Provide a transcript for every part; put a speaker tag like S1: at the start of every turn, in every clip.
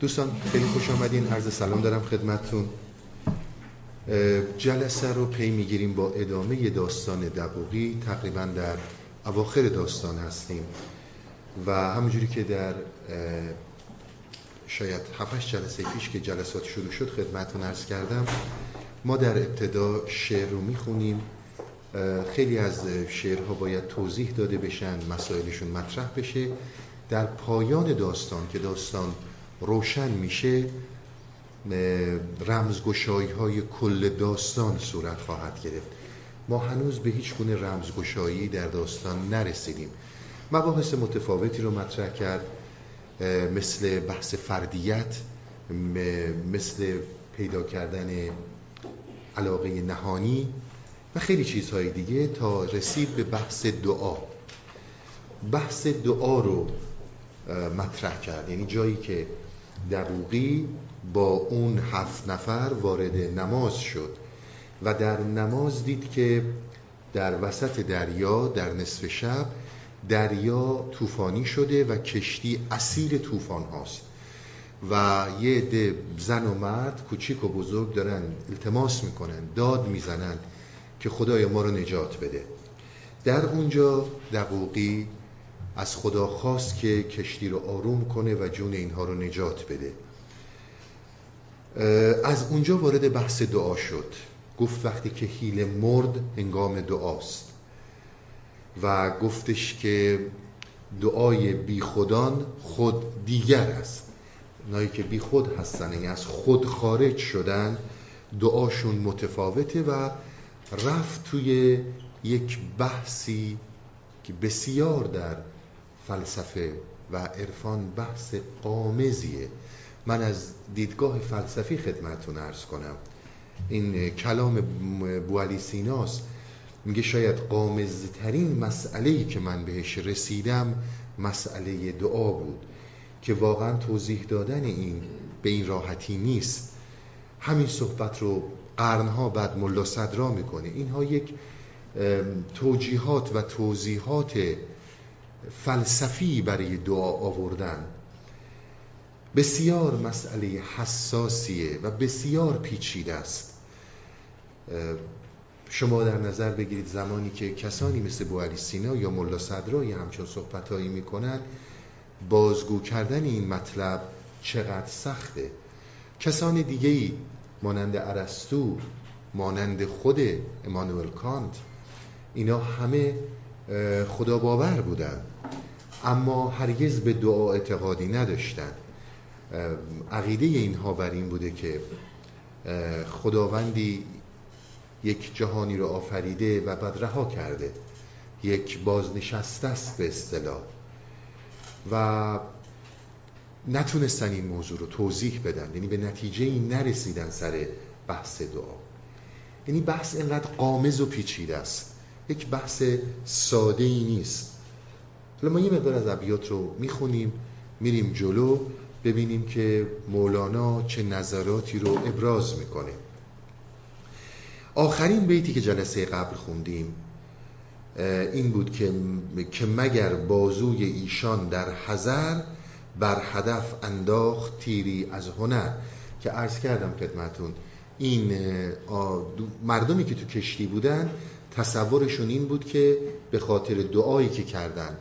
S1: دوستان خیلی خوش آمدین. عرض سلام دارم خدمتتون. جلسه رو پی می‌گیریم با ادامه داستان دبوغی تقریبا در اواخر داستان هستیم. و همونجوری که در شاید 7 جلسه پیش که جلسات شروع شد خدمتتون عرض کردم. ما در ابتدا شعر رو می‌خونیم. خیلی از شعرها باید توضیح داده بشن مسائلشون مطرح بشه. در پایان داستان که داستان روشن میشه رمزگشایی های کل داستان صورت خواهد گرفت. ما هنوز به هیچ گونه رمزگشایی در داستان نرسیدیم. مباحث متفاوتی رو مطرح کرد مثل بحث فردیت مثل پیدا کردن علاقه نهانی و خیلی چیزهای دیگه تا رسید به بحث دعا. بحث دعا رو مطرح کرد. یعنی جایی که دبوغی با اون هفت نفر وارد نماز شد و در نماز دید که در وسط دریا در نصف شب دریا طوفانی شده و کشتی اسیر طوفان هاست و یه عده زن و مرد کوچیک و بزرگ دارن التماس می‌کنن داد می‌زنن که خدای ما رو نجات بده. در اونجا دقوقی از خدا خواست که کشتی رو آروم کنه و جون اینها رو نجات بده. از اونجا وارد بحث دعا شد. گفت وقتی که حیل مرد هنگام دعاست. و گفتش که دعای بی خودان خود دیگر است. اونایی که بی خود هستن یعنی از خود خارج شدن دعاشون متفاوته و رفت توی یک بحثی که بسیار در فلسفه و عرفان بحث قامزیه من از دیدگاه فلسفی خدمتون ارز کنم. این کلام بوالی سیناست. میگه شاید قامزترین مسئله که من بهش رسیدم مسئله دعا بود که واقعا توضیح دادن این به این راحتی نیست. همین صحبت رو قرنها بعد ملا صدرا می‌کنه. اینها یک توجیهات و توضیحات فلسفی برای دعا آوردن. بسیار مسئله حساسیه و بسیار پیچیده است. شما در نظر بگیرید زمانی که کسانی مثل بوعلی سینا یا ملا صدرا یا همچون صحبتهایی می‌کنن بازگو کردن این مطلب چقدر سخته؟ کسان دیگه ای مانند ارسطو مانند خود امانوئل کانت اینا همه خدا باور بودن. اما هرگز به دعا اعتقادی نداشتن. عقیده اینها بر این بوده که خداوندی یک جهانی رو آفریده و بعد رها کرده. یک بازنشسته است به اصطلاح. و نتونستن این موضوع رو توضیح بدن. یعنی به نتیجه این نرسیدن سر بحث دعا. یعنی بحث اینقدر قامز و پیچیده است. یک بحث ساده ای نیست. حالا ما یه مقدار از ابیات رو می‌خونیم میریم جلو ببینیم که مولانا چه نظراتی رو ابراز می‌کنه. آخرین بیتی که جلسه قبل خوندیم این بود که که مگر بازوی ایشان در حذر بر هدف انداخت تیری از هنر. که عرض کردم خدمتون این مردمی که تو کشتی بودن تصورشون این بود که به خاطر دعایی که کردن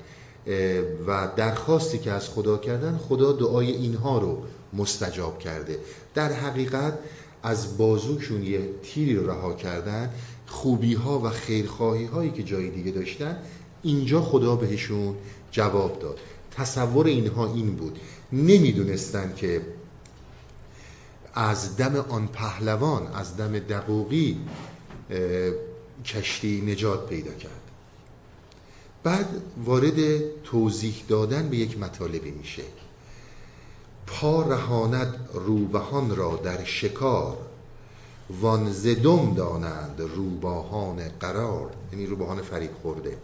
S1: و درخواستی که از خدا کردن خدا دعای اینها رو مستجاب کرده. در حقیقت از بازوشون یه تیری رو رها کردن خوبی ها و خیرخواهی هایی که جای دیگه داشتن اینجا خدا بهشون جواب داد. تصور اینها این بود. نمی‌دونستن که از دم آن پهلوان از دم دقوقی کشتی نجات پیدا کرد. بعد وارد توضیح دادن به یک مطالبی میشه. پا رهاند روبهان را در شکار. وان زدم دانند روباهان قرار. یعنی روباهان فریب خورده.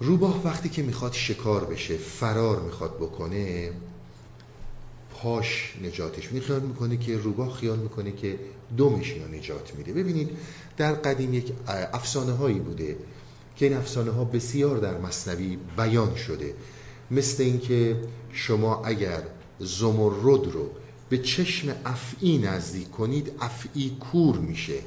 S1: روباه وقتی که می‌خواد شکار بشه فرار می‌خواد بکنه پاش نجاتش می خیال می‌کنه که روباه خیال می‌کنه که دمش یا نجات میده. ببینید در قدیم یک افسانه هایی بوده که این افسانه ها بسیار در مصنوی بیان شده. مثل اینکه شما اگر زمرد رو به چشم افعی نزدیک کنید افعی کور میشه.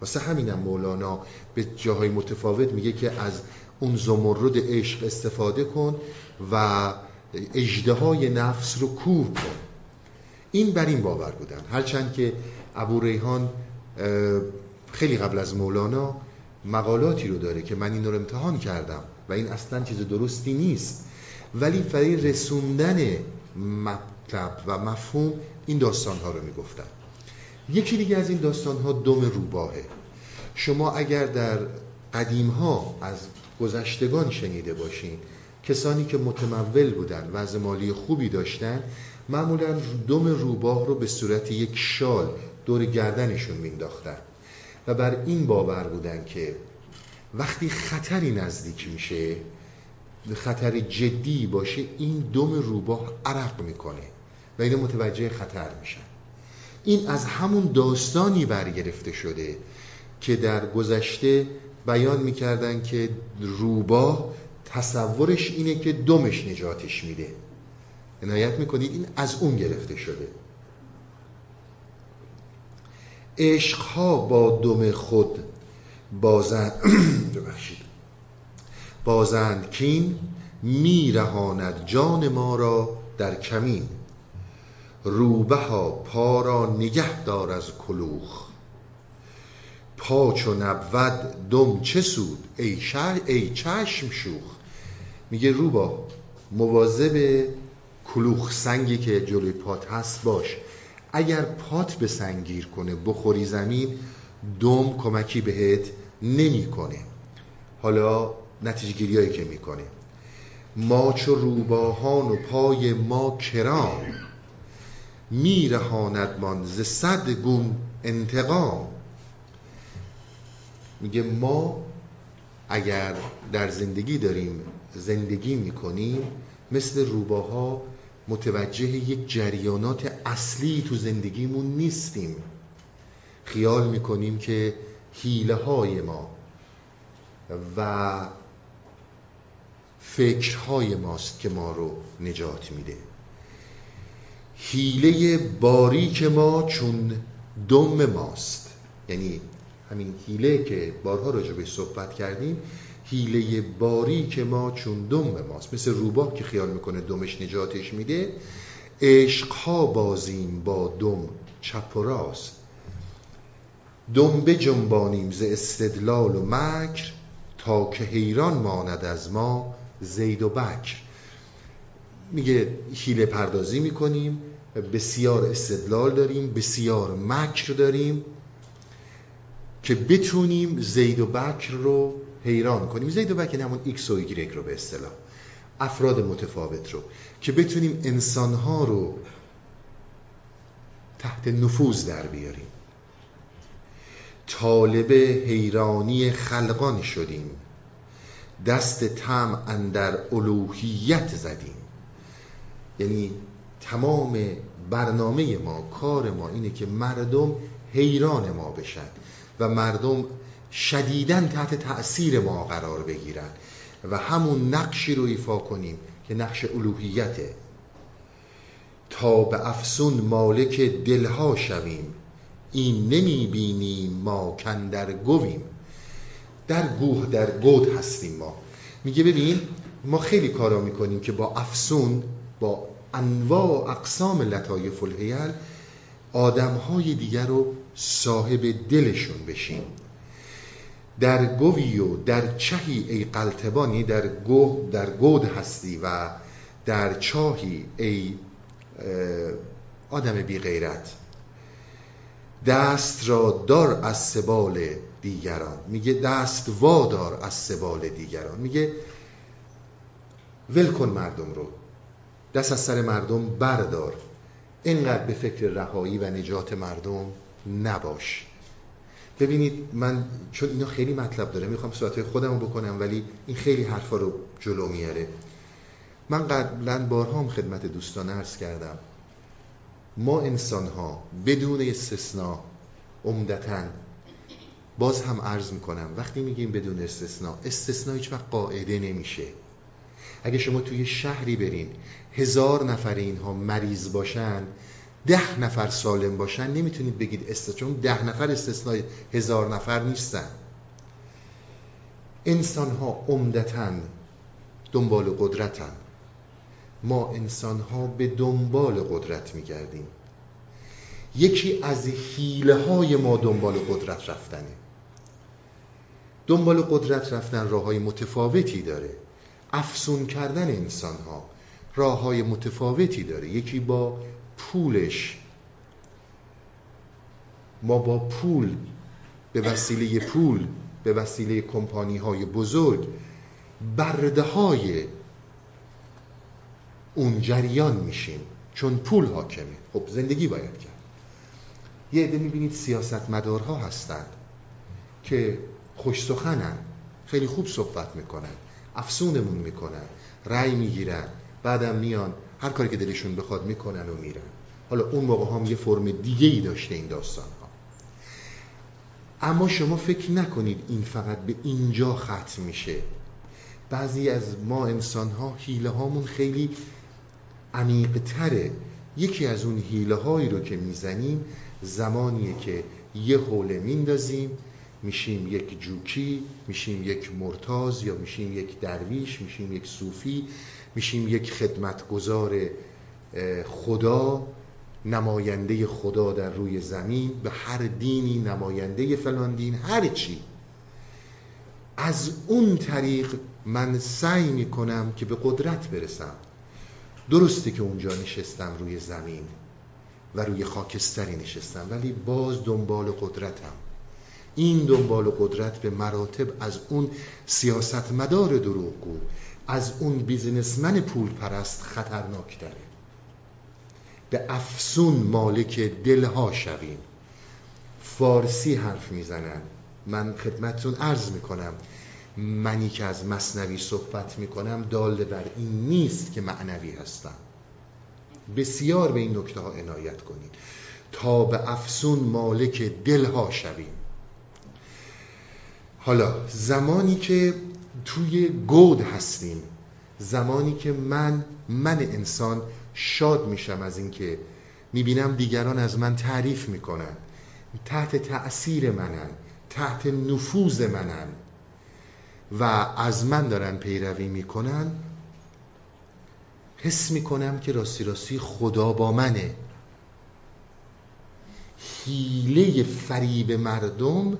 S1: واسه همینم مولانا به جاهای متفاوت میگه که از اون زمرد عشق استفاده کن و اجده نفس رو کور کن. این بر این باور بودن. هرچند که ابو ریحان خیلی قبل از مولانا مقالاتی رو داره که من این رو امتحان کردم و این اصلا چیز درستی نیست. ولی برای رسوندن مطلب و مفهوم این داستان ها رو می‌گفتن. یکی دیگه از این داستان ها دم روباهه. شما اگر در قدیم ها از گذشتگان شنیده باشین کسانی که متمول بودن وضع مالی خوبی داشتن معمولا دم روباه رو به صورت یک شال دور گردنشون مینداختن و بر این باور بودن که وقتی خطری نزدیک میشه خطر جدی باشه این دم روباه عرق می‌کنه و این متوجه خطر میشن. این از همون داستانی برگرفته شده که در گذشته بیان می‌کردن که روباه تصورش اینه که دمش نجاتش میده. عنایت می‌کنید این از اون گرفته شده. عشقها با دم خود بازند بازند کین میرهاند جان ما را در کمین. روبه ها پا را نگه دار از کلوخ. پا چو نبود دم چه سود؟ ای, ای چشم شوخ. میگه روبا مواظب کلوخ سنگی که جلوی پات هست باش. اگر پات به سنگیر کنه بخوری زمین دم کمکی بهت نمی‌کنه. حالا نتیجه گیریایی که می‌کنه. ما چو روباهان و پای ما کرام. میرهاندمان ز صد گون انتقام. میگه ما اگر در زندگی داریم زندگی می‌کنیم مثل روباها متوجه یک جریانات اصلی تو زندگیمون نیستیم. خیال می‌کنیم که حیله های ما و فکرهای ماست که ما رو نجات میده. حیله باریک ما چون دم ماست. یعنی همین حیله که بارها راجع به صحبت کردیم حیله باریک ما چون دم ماست. مثل روباه که خیال می‌کنه دمش نجاتش میده عشقها بازیم با دم چپ و راست. دم بجنبانیم ز استدلال و مکر تا که حیران ماند از ما زید و بکر. میگه حیله پردازی می‌کنیم بسیار استدلال داریم بسیار مکر داریم. که بتونیم زید و بکر رو حیران کنیم. زید و بکر یعنی همون ایکس و ایگرگ رو به اصطلاح. افراد متفاوت رو. که بتونیم انسانها رو تحت نفوذ در بیاریم. طالب حیرانی خلقان شدیم. دست طمع اندر الوهیت زدیم. یعنی تمام برنامه ما کار ما اینه که مردم حیران ما بشن. و مردم شدیدن تحت تأثیر ما قرار بگیرن و همون نقشی رو ایفا کنیم که نقش الوهیته. تا به افسون مالک دلها شویم این نمی بینیم ما کندر گویم. در گوه در گود هستیم ما. میگه ببین ما خیلی کارا می‌کنیم که با افسون با انواع اقسام لطایف الهیل آدمهای دیگر رو صاحب دلشون بشیم در گوی و در چهی ای قلتبانی در گو در گود هستی و در چاهی ای آدم بی غیرت. دست را دار از سبال دیگران. میگه دست وادار از سبال دیگران. میگه ول کن مردم رو. دست از سر مردم بردار. اینقدر به فکر رهایی و نجات مردم نباش. ببینید من چون اینا خیلی مطلب داره می‌خوام صورتهای خودم رو بکنم ولی این خیلی حرفا رو جلو میاره. من قبلا بارها هم خدمت دوستان عرض کردم. ما انسان ها بدون استثناء عمدتا باز هم عرض می‌کنم وقتی میگیم بدون استثناء استثناء هیچ وقت قاعده نمیشه. اگه شما توی شهری برین هزار نفر اینها مریض باشن ده نفر سالم باشن نمی‌تونید بگید است چون ده نفر استثنای هزار نفر نیستن. انسان ها عمدتا دنبال قدرتن. ما انسان ها به دنبال قدرت میگردیم. یکی از حیله های ما دنبال قدرت رفتنه. دنبال قدرت رفتن راه های متفاوتی داره. افسون کردن انسان ها راه های متفاوتی داره. یکی با پولش. ما با پول به وسیله پول به وسیله کمپانی های بزرگ برده های اون جریان میشیم. چون پول حاکمه. خب زندگی باید کرد. یه عده می‌بینید سیاستمدارها هستند که خوش خیلی خوب صحبت می‌کنن افسونمون می‌کنن رأی می‌گیرن بعدم میان هر کاری که دلشون بخواد می‌کنن و میرن. حالا اون موقع هم یه فرم دیگه ای داشته این داستان ها اما شما فکر نکنید این فقط به اینجا ختم میشه. بعضی از ما انسان ها حیله هامون خیلی عمیق تره یکی از اون حیله هایی رو که می‌زنیم زمانیه که یه حوله میندازیم میشیم یک جوکی میشیم یک مرتاز یا میشیم یک درویش میشیم یک صوفی. میشیم یک خدمتگزار خدا نماینده خدا در روی زمین به هر دینی نماینده فلان دین هر چی. از اون طریق من سعی می‌کنم که به قدرت برسم. درسته که اونجا نشستم روی زمین و روی خاکستری نشستم ولی باز دنبال قدرتم. این دنبال قدرت به مراتب از اون سیاستمدار دروغگو از اون بیزینسمن پول پرست خطرناک داره. به افسون مالک دلها شویم. فارسی حرف می‌زنن. من خدمتتون عرض می‌کنم. منی که از مصنوی صحبت می‌کنم دال بر این نیست که معنوی هستم. بسیار به این نکته ها عنایت کنید. تا به افسون مالک دلها شویم. حالا زمانی که توی گود هستیم زمانی که من من انسان شاد میشم از اینکه می‌بینم دیگران از من تعریف می‌کنن. تحت تأثیر منن تحت نفوذ منن. و از من دارن پیروی می‌کنن. حس می‌کنم که راستی راستی خدا با منه. حیله فریب مردم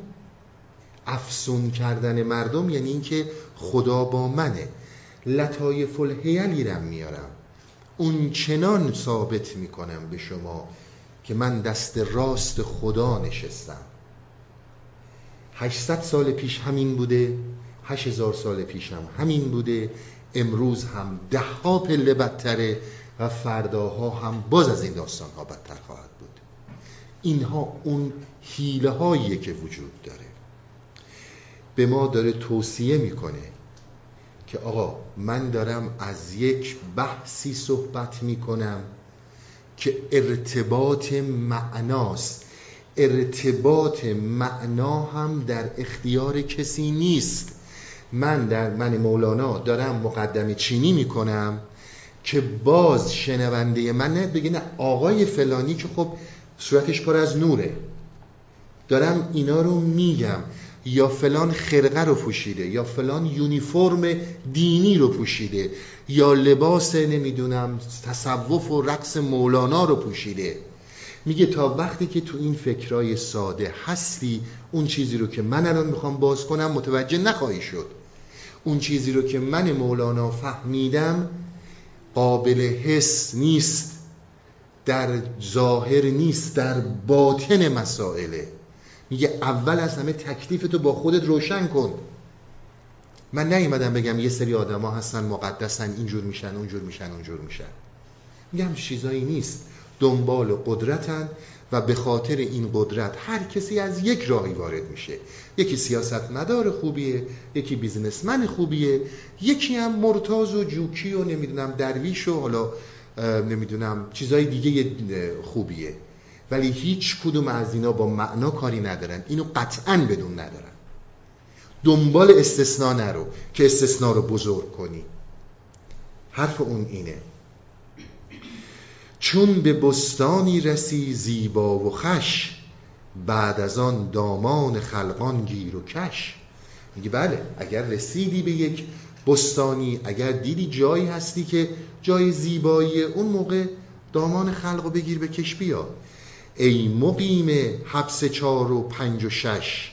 S1: افسون کردن مردم یعنی اینکه خدا با منه. لطایف الحیلی رم میارم. اون چنان ثابت می‌کنم به شما که من دست راست خدا نشستم. 800 سال پیش همین بوده 8000 سال پیش هم همین بوده امروز هم ده ها پله بدتره و فرداها هم باز از این داستان ها بدتر خواهد بود. اینها اون حیله هاییه که وجود داره. به ما داره توصیه می‌کنه که آقا من دارم از یک بحثی صحبت می‌کنم که ارتباط معناست. ارتباط معنا هم در اختیار کسی نیست. من در من مولانا دارم مقدم چینی می‌کنم که باز شنونده من نه بگه نه آقای فلانی که خب صورتش پر از نوره. دارم اینا رو میگم. یا فلان خرقه رو پوشیده یا فلان یونیفرم دینی رو پوشیده یا لباس نمی‌دونم تصوف و رقص مولانا رو پوشیده. میگه تا وقتی که تو این فکرای ساده هستی اون چیزی رو که من الان می‌خوام باز کنم متوجه نخواهی شد. اون چیزی رو که من مولانا فهمیدم قابل حس نیست در ظاهر نیست در باطن مسائله. میگه اول از همه تکلیف تو با خودت روشن کن. من نیومدم بگم یه سری آدما هستن مقدسن اینجور میشن اونجور میشن اونجور میشن. میگم چیزایی نیست. دنبال قدرتن و به خاطر این قدرت هر کسی از یک راهی وارد میشه. یکی سیاست مدار خوبیه یکی بیزنسمن خوبیه یکی هم مرتاز و جوکی و نمی‌دونم درویش و حالا نمی‌دونم چیزای دیگه خوبیه. ولی هیچ کدوم از اینا با معنا کاری ندارن. اینو قطعا بدون ندارن. دنبال استثناء نرو که استثناء رو بزرگ کنی. حرف اون اینه. چون به بستانی رسی زیبا و خش بعد از آن دامان خلقان گیر و کش. میگه بله اگر رسیدی به یک بستانی اگر دیدی جایی هستی که جای زیبایی اون موقع دامان خلق و بگیر به کش بیا. ای مقیم حبس چار و پنج و شش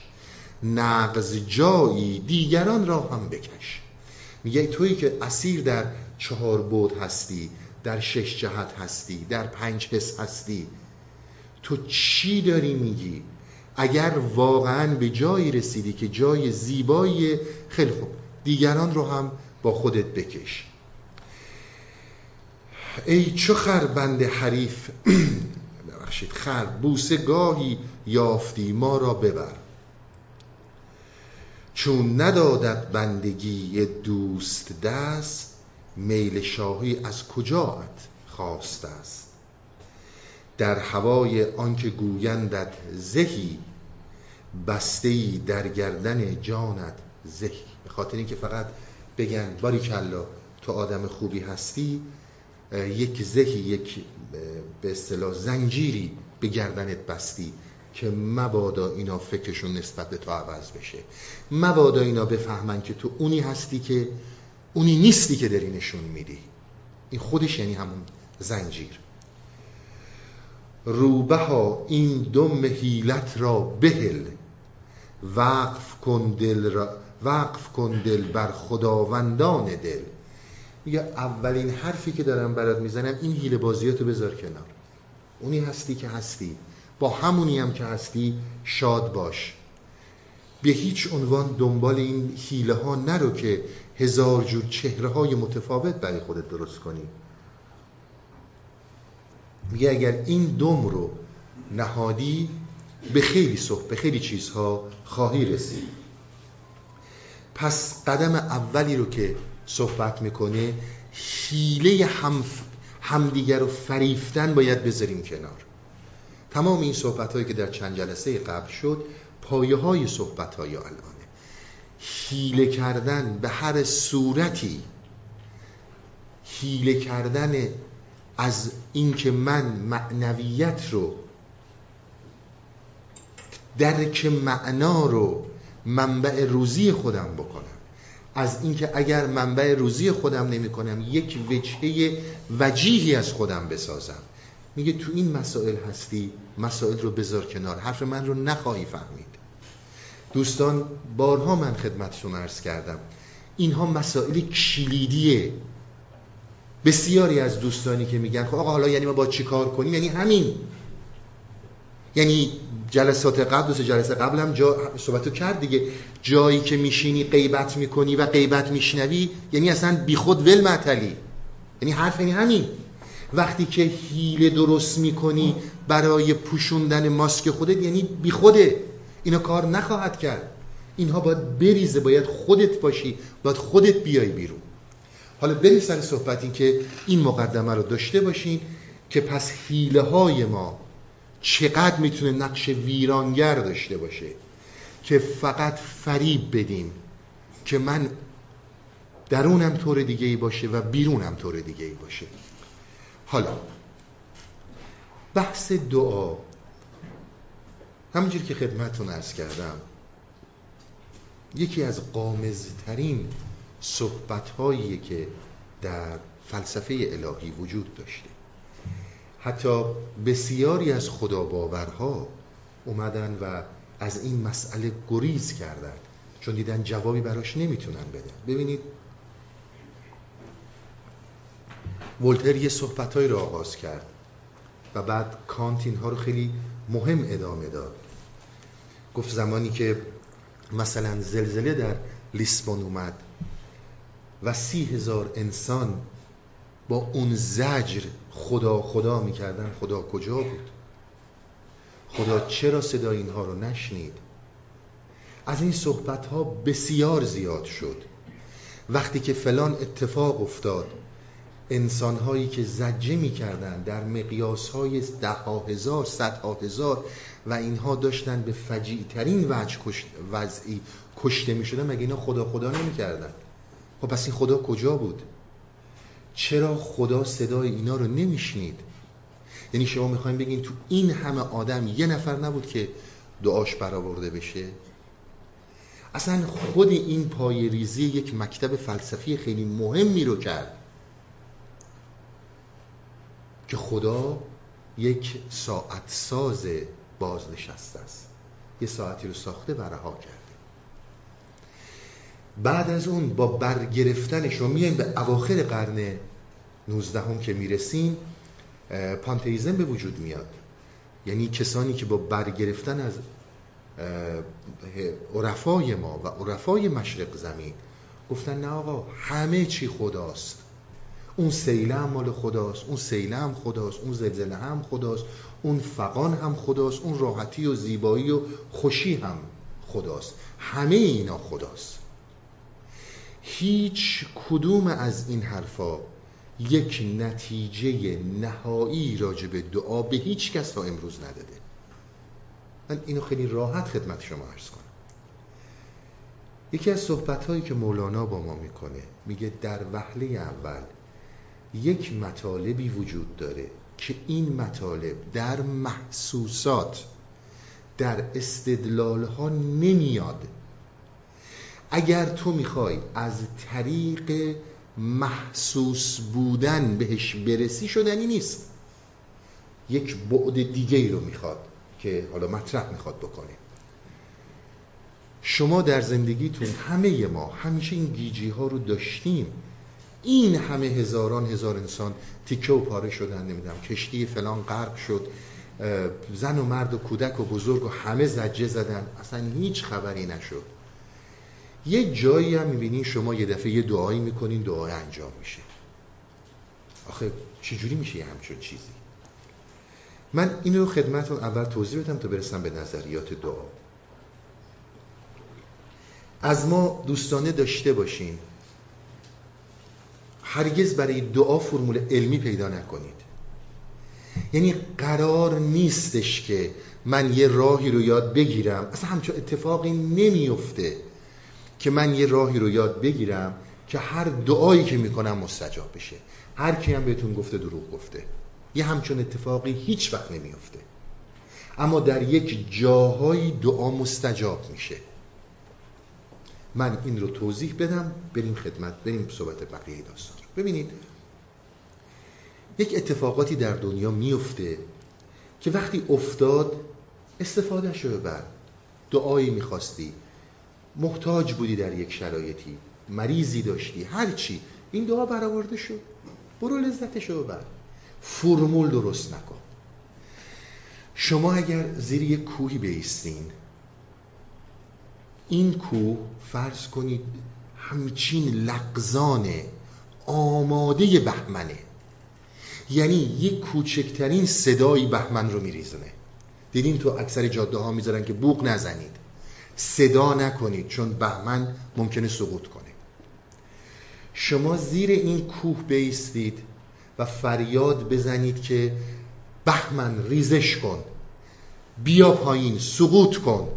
S1: نقض جایی دیگران را هم بکش. میگه تویی که اسیر در چهار بود هستی در شش جهت هستی در پنج حس هستی. تو چی داری میگی؟ اگر واقعا به جایی رسیدی که جای زیبایی خیلی خوب دیگران رو هم با خودت بکش. ای چو خربند حریف ببخشید. خر بوسه گاهی یافتی ما را ببر. چون ندادت بندگی دوست دست میل شاهی از کجاات خواست است؟ در هوای آنکه گویندت زهی بسته در گردن جانت زهی. به خاطر اینکه فقط بگن باری کلا تو آدم خوبی هستی یک زهی یک به اصطلاح زنجیری به گردنت بستی که مبادا اینا فکرشون نسبت به تو عوض بشه. مبادا اینا بفهمن که تو اونی هستی که اونی نیستی که داری نشون میدی. این خودش یعنی همون زنجیر. روبه ها این دم حیلت را بهل. وقف کن دل را وقف کن دل بر خداوندان دل. میگه اولین حرفی که دارم برات می‌زنم این حیله بازیاتو بذار کنار. اونی هستی که هستی. با همونی هم که هستی شاد باش. به هیچ عنوان دنبال این حیله ها نرو که هزار جور چهره های متفاوت برای خودت درست کنی. میگه اگر این دم رو نهادی به خیلی صحب به خیلی چیزها خواهی رسید. پس قدم اولی رو که صحبت می‌کنه حیله هم همدیگر رو فریفتن باید بذاریم کنار. تمام این صحبت هایی که در چند جلسه قبل شد پایه های صحبت های الانه. حیله کردن به هر صورتی حیله کردن از اینکه من معنویت رو درک معنا رو منبع روزی خودم بکنم. از اینکه اگر منبع روزی خودم نمی کنم یک وجهه وجیهی از خودم بسازم. میگه تو این مسائل هستی مسائل رو بذار کنار حرف من رو نخواهی فهمید. دوستان بارها من خدمتشون عرض کردم. اینها مسائل کلیدیه. بسیاری از دوستانی که میگن خب آقا حالا یعنی ما با چی کار کنیم؟ یعنی همین. یعنی جلسات قبل دو جلسه قبل هم جا صحبتو کرد دیگه. جایی که میشینی غیبت می‌کنی و غیبت میشنوی یعنی اصلا بیخود ول معطلی. یعنی حرف یعنی همین. وقتی که حیله درست می‌کنی برای پوشوندن ماسک خودت یعنی بیخوده اینا کار نخواهد کرد. اینها باید بریزه باید خودت باشی باید خودت بیای بیرون. حالا بریم سر صحبت این که این مقدمه رو داشته باشین که پس حیله های ما چقدر می‌تونه نقش ویرانگر داشته باشه که فقط فریب بدیم که من درونم طور دیگه ای باشه و بیرونم طور دیگه ای باشه. حالا بحث دعا. همونجور که خدمتون ارز کردم یکی از قامزترین صحبت که در فلسفه الهی وجود داشته. حتی بسیاری از خدا باورها اومدن و از این مسئله گریز کردن چون دیدن جوابی براش نمی‌تونن بدن. ببینید. ولتر یه صحبتهایی رو آغاز کرد و بعد کانت اینها رو خیلی مهم ادامه داد. گفت زمانی که مثلا زلزله در لیسبون اومد و سی هزار انسان با اون زجر خدا خدا می‌کردن. خدا کجا بود؟ خدا چرا صدا اینها رو نشنید؟ از این صحبت ها بسیار زیاد شد. وقتی که فلان اتفاق افتاد انسان هایی که زجه می‌کردن در مقیاس های ده ها هزار صد ها هزار و اینها داشتن به فجیع ترین وجه وضعی کشته می‌شدن مگه اینا خدا خدا نمی‌کردن؟ خب پس این خدا کجا بود؟ چرا خدا صدای اینا رو نمیشنید؟ یعنی شما می‌خوایم بگین تو این همه آدم یه نفر نبود که دعاش برآورده بشه؟ اصلا خود این پای ریزی یک مکتب فلسفی خیلی مهمی رو کرد که خدا یک ساعت ساز بازنشسته است. یه ساعتی رو ساخته و رها کرده بعد از اون با برگرفتنش رو میایم به اواخر قرن 19 هم که می‌رسیم پانتئیزم به وجود میاد. یعنی کسانی که با برگرفتن از عرفای ما و عرفای مشرق زمین گفتن نه آقا همه چی خداست. اون سیله هم مال خداست اون سیله هم خداست اون زلزله هم خداست اون فقان هم خداست اون راحتی و زیبایی و خوشی هم خداست. همه اینا خداست. هیچ کدوم از این حرفا یک نتیجه نهایی راجع به دعا به هیچ کس تا امروز نداده. من اینو خیلی راحت خدمت شما عرض کنم. یکی از صحبت هایی که مولانا با ما می‌کنه میگه در وهله اول یک مطالبی وجود داره که این مطالب در محسوسات در استدلال ها نمیاد. اگر تو می‌خوای از طریق محسوس بودن بهش برسی شدنی نیست. یک بعد دیگه ای رو می‌خواد که حالا مطرح می‌خواد بکنه. شما در زندگیتون همه ما همیشه این گیجی ها رو داشتیم. این همه هزاران هزار انسان تیکه و پاره شدن نمی‌دونم کشتی فلان غرق شد زن و مرد و کودک و بزرگ و همه زجه زدن. اصلا هیچ خبری نشد. یه جایی هم می‌بینین شما یه دفعه یه دعایی می‌کنین دعای انجام میشه. آخه چجوری میشه یه همچون چیزی؟ من این رو خدمتون اول توضیح بدم تا برسم به نظریات دعا. از ما دوستانه داشته باشین. هرگز برای دعا فرمول علمی پیدا نکنید. یعنی قرار نیستش که من یه راهی رو یاد بگیرم. اصلا همچون اتفاقی نمیفته که من یه راهی رو یاد بگیرم که هر دعایی که می‌کنم مستجاب بشه. هر کی هم بهتون گفته دروغ گفته. یه همچون اتفاقی هیچ وقت نمیفته اما در یک جاهایی دعا مستجاب میشه. من این رو توضیح بدم. بریم خدمت بریم صحبت بقیه داستان رو. ببینید یک اتفاقاتی در دنیا میفته که وقتی افتاد استفاده شو بر دعایی می‌خواستی. محتاج بودی در یک شرایطی مریضی داشتی هر چی. این دعا برآورده شد. برو لذتشو ببر. فرمول درست نکن. شما اگر زیر یک کوهی بیستین این کوه فرض کنید همچین لقزانه آماده بهمنه. یعنی یک کوچکترین صدایی بهمن رو میریزنه دیدین تو اکثر جاده ها می‌ذارن که بوق نزنید. صدا نکنید چون بهمن ممکنه سقوط کنه. شما زیر این کوه بیستید و فریاد بزنید که بهمن ریزش کن بیا پایین سقوط کن.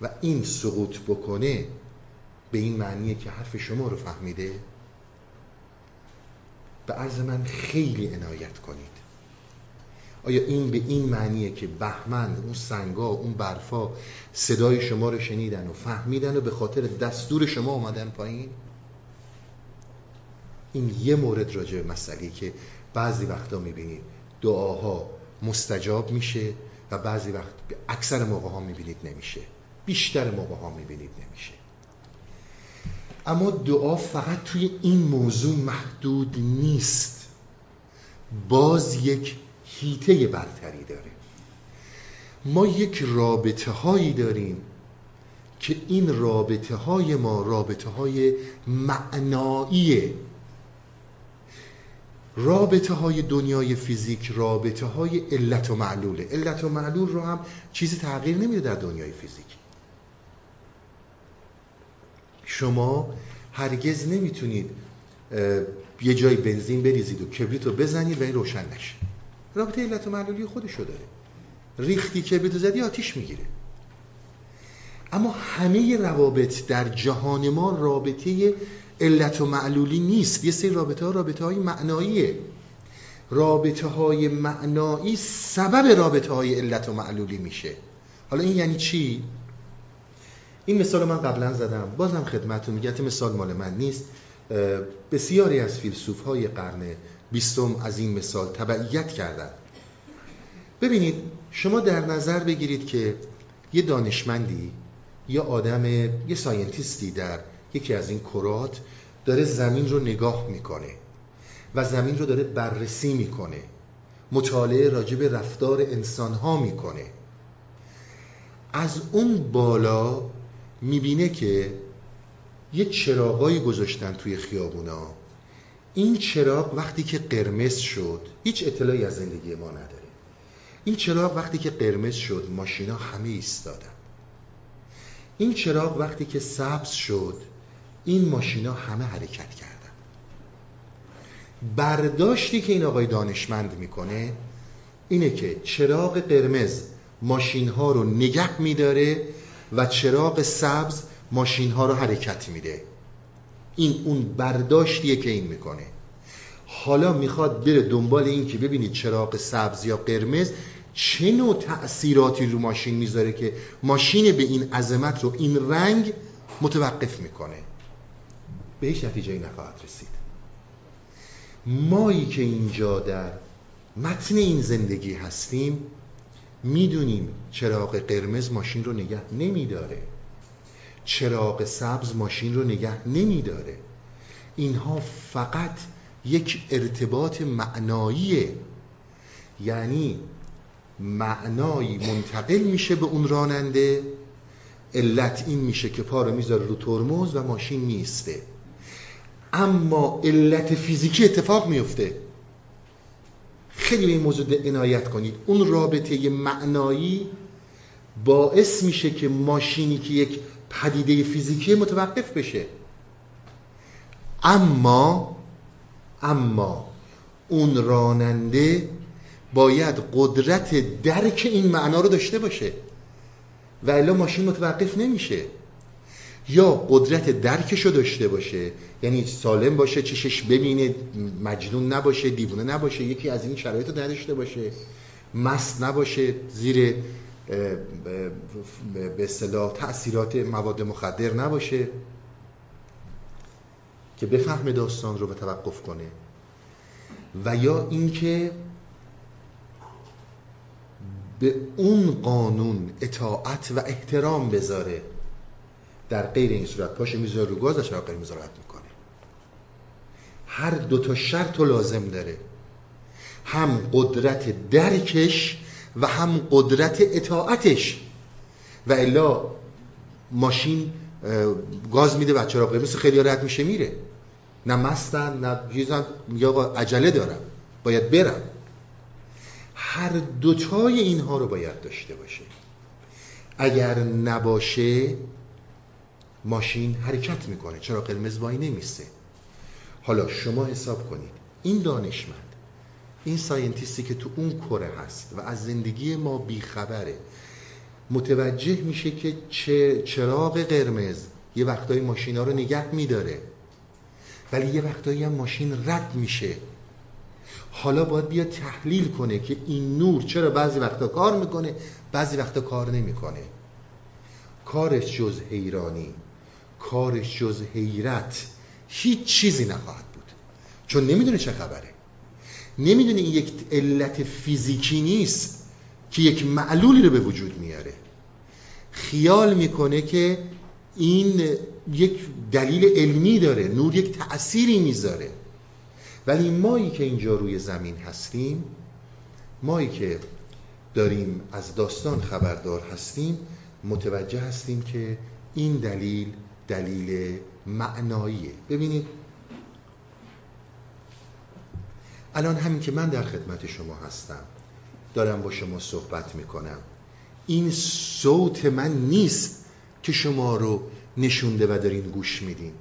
S1: و این سقوط بکنه به این معنیه که حرف شما رو فهمیده. به عرض من خیلی عنایت کنید. آیا این به این معنیه که بهمن اون سنگا اون برفا صدای شما رو شنیدن و فهمیدن و به خاطر دستور شما اومدن پایین؟ این یه مورد راجع به مسئله که بعضی وقتا می‌بینید دعاها مستجاب میشه و بعضی وقت اکثر موقع ها می‌بینید نمیشه. بیشتر موقع ها می‌بینید نمیشه. اما دعا فقط توی این موضوع محدود نیست. باز یک هیته برتری داره. ما یک رابطه هایی داریم که این رابطه های ما رابطه های معناییه رابطه های دنیای فیزیک رابطه های علت و معلوله. علت و معلول رو هم چیزی تغییر نمیده در دنیای فیزیک. شما هرگز نمی‌تونید یه جای بنزین بریزید و کبریت رو بزنید و این روشن نشه. رابطه علت و معلولی خودشو داره. ریختی کبریت زدی آتیش می‌گیره. اما همه روابط در جهان ما رابطه علت و معلولی نیست. یه سری رابطه ها رابطه های معناییه. رابطه های معنایی سبب رابطه های علت و معلولی میشه. حالا این یعنی چی؟ این مثال من قبلا زدم. بازم خدمتتون میگه مثال مال من نیست. بسیاری از فیلسوف های قرن بیستم از این مثال تبعیت کردن. ببینید شما در نظر بگیرید که یه دانشمندی یا آدم یه ساینتیستی در یکی از این کرات داره زمین رو نگاه می‌کنه و زمین رو داره بررسی می‌کنه. مطالعه راجب رفتار انسان ها می‌کنه. از اون بالا می‌بینه که یه چراغایی گذاشتن توی خیابونا. این چراغ وقتی که قرمز شد هیچ اطلاعی از زندگی ما نداره. این چراغ وقتی که قرمز شد ماشینا همه ایستادن. این چراغ وقتی که سبز شد این ماشینا همه حرکت کردن. برداشتی که این آقای دانشمند می‌کنه اینه که چراغ قرمز ماشین ها رو نگه میداره و چراغ سبز ماشین ها رو حرکت میده. این اون برداشتیه که این می‌کنه. حالا می‌خواد بره دنبال این که ببینید چراغ سبز یا قرمز چه نوع تأثیراتی رو ماشین می‌ذاره که ماشین به این عظمت رو این رنگ متوقف می‌کنه. به هیچ نتیجه نخواهد رسید. مایی که اینجا در متن این زندگی هستیم می‌دونیم چراغ قرمز ماشین رو نگه نمیداره. چراغ سبز ماشین رو نگه نمیداره. اینها فقط یک ارتباط معناییه. یعنی معنایی منتقل میشه به اون راننده علت این میشه که پا رو می‌ذاره رو ترمز و ماشین نیسته. اما علت فیزیکی اتفاق میفته خیلی به این موضوع عنایت کنید. اون رابطه معنایی باعث میشه که ماشینی که یک پدیده فیزیکی متوقف بشه. اما اما اون راننده باید قدرت درک این معنا رو داشته باشه و الا ماشین متوقف نمیشه. یا قدرت درکش رو داشته باشه یعنی سالم باشه چشش ببینه مجنون نباشه دیوونه نباشه یکی از این شرایط رو نداشته باشه مست نباشه زیر به اصطلاح تأثیرات مواد مخدر نباشه که بفهم داستان رو به توقف کنه. و یا اینکه به اون قانون اطاعت و احترام بذاره. در غیر این صورت پاش می‌ذاره رو گاز و چراغ قرمز می‌کنه. هر دو تا شرط و لازم داره. هم قدرت درکش و هم قدرت اطاعتش. و الا ماشین گاز میده بچه را قرمز خیلی رد میشه میره. نه مستن نه چیزن یا عجله دارم باید برم هر دوتای اینها رو باید داشته باشه. اگر نباشه ماشین حرکت می‌کنه. چرا قرمز وای نمیسته حالا شما حساب کنید. این دانشمند این ساینتیستی که تو اون کره هست و از زندگی ما بیخبره متوجه میشه که چراغ قرمز یه وقتایی ماشینا رو نگه میداره ولی یه وقتایی هم ماشین رد میشه. حالا باید بیا تحلیل کنه که این نور چرا بعضی وقتا کار می‌کنه بعضی وقتا کار نمی‌کنه. کارش جز حیرانی کارش جز حیرت هیچ چیزی نخواهد بود. چون نمی‌دونه چه خبره. نمی‌دونه این یک علت فیزیکی نیست که یک معلولی رو به وجود میاره. خیال می‌کنه که این یک دلیل علمی داره نور یک تأثیری می‌ذاره. ولی مایی که اینجا روی زمین هستیم مایی که داریم از داستان خبردار هستیم متوجه هستیم که این دلیل دلیل معناییه. ببینید الان همین که من در خدمت شما هستم دارم با شما صحبت می‌کنم. این صوت من نیست که شما رو نشونده و دارین گوش میدین.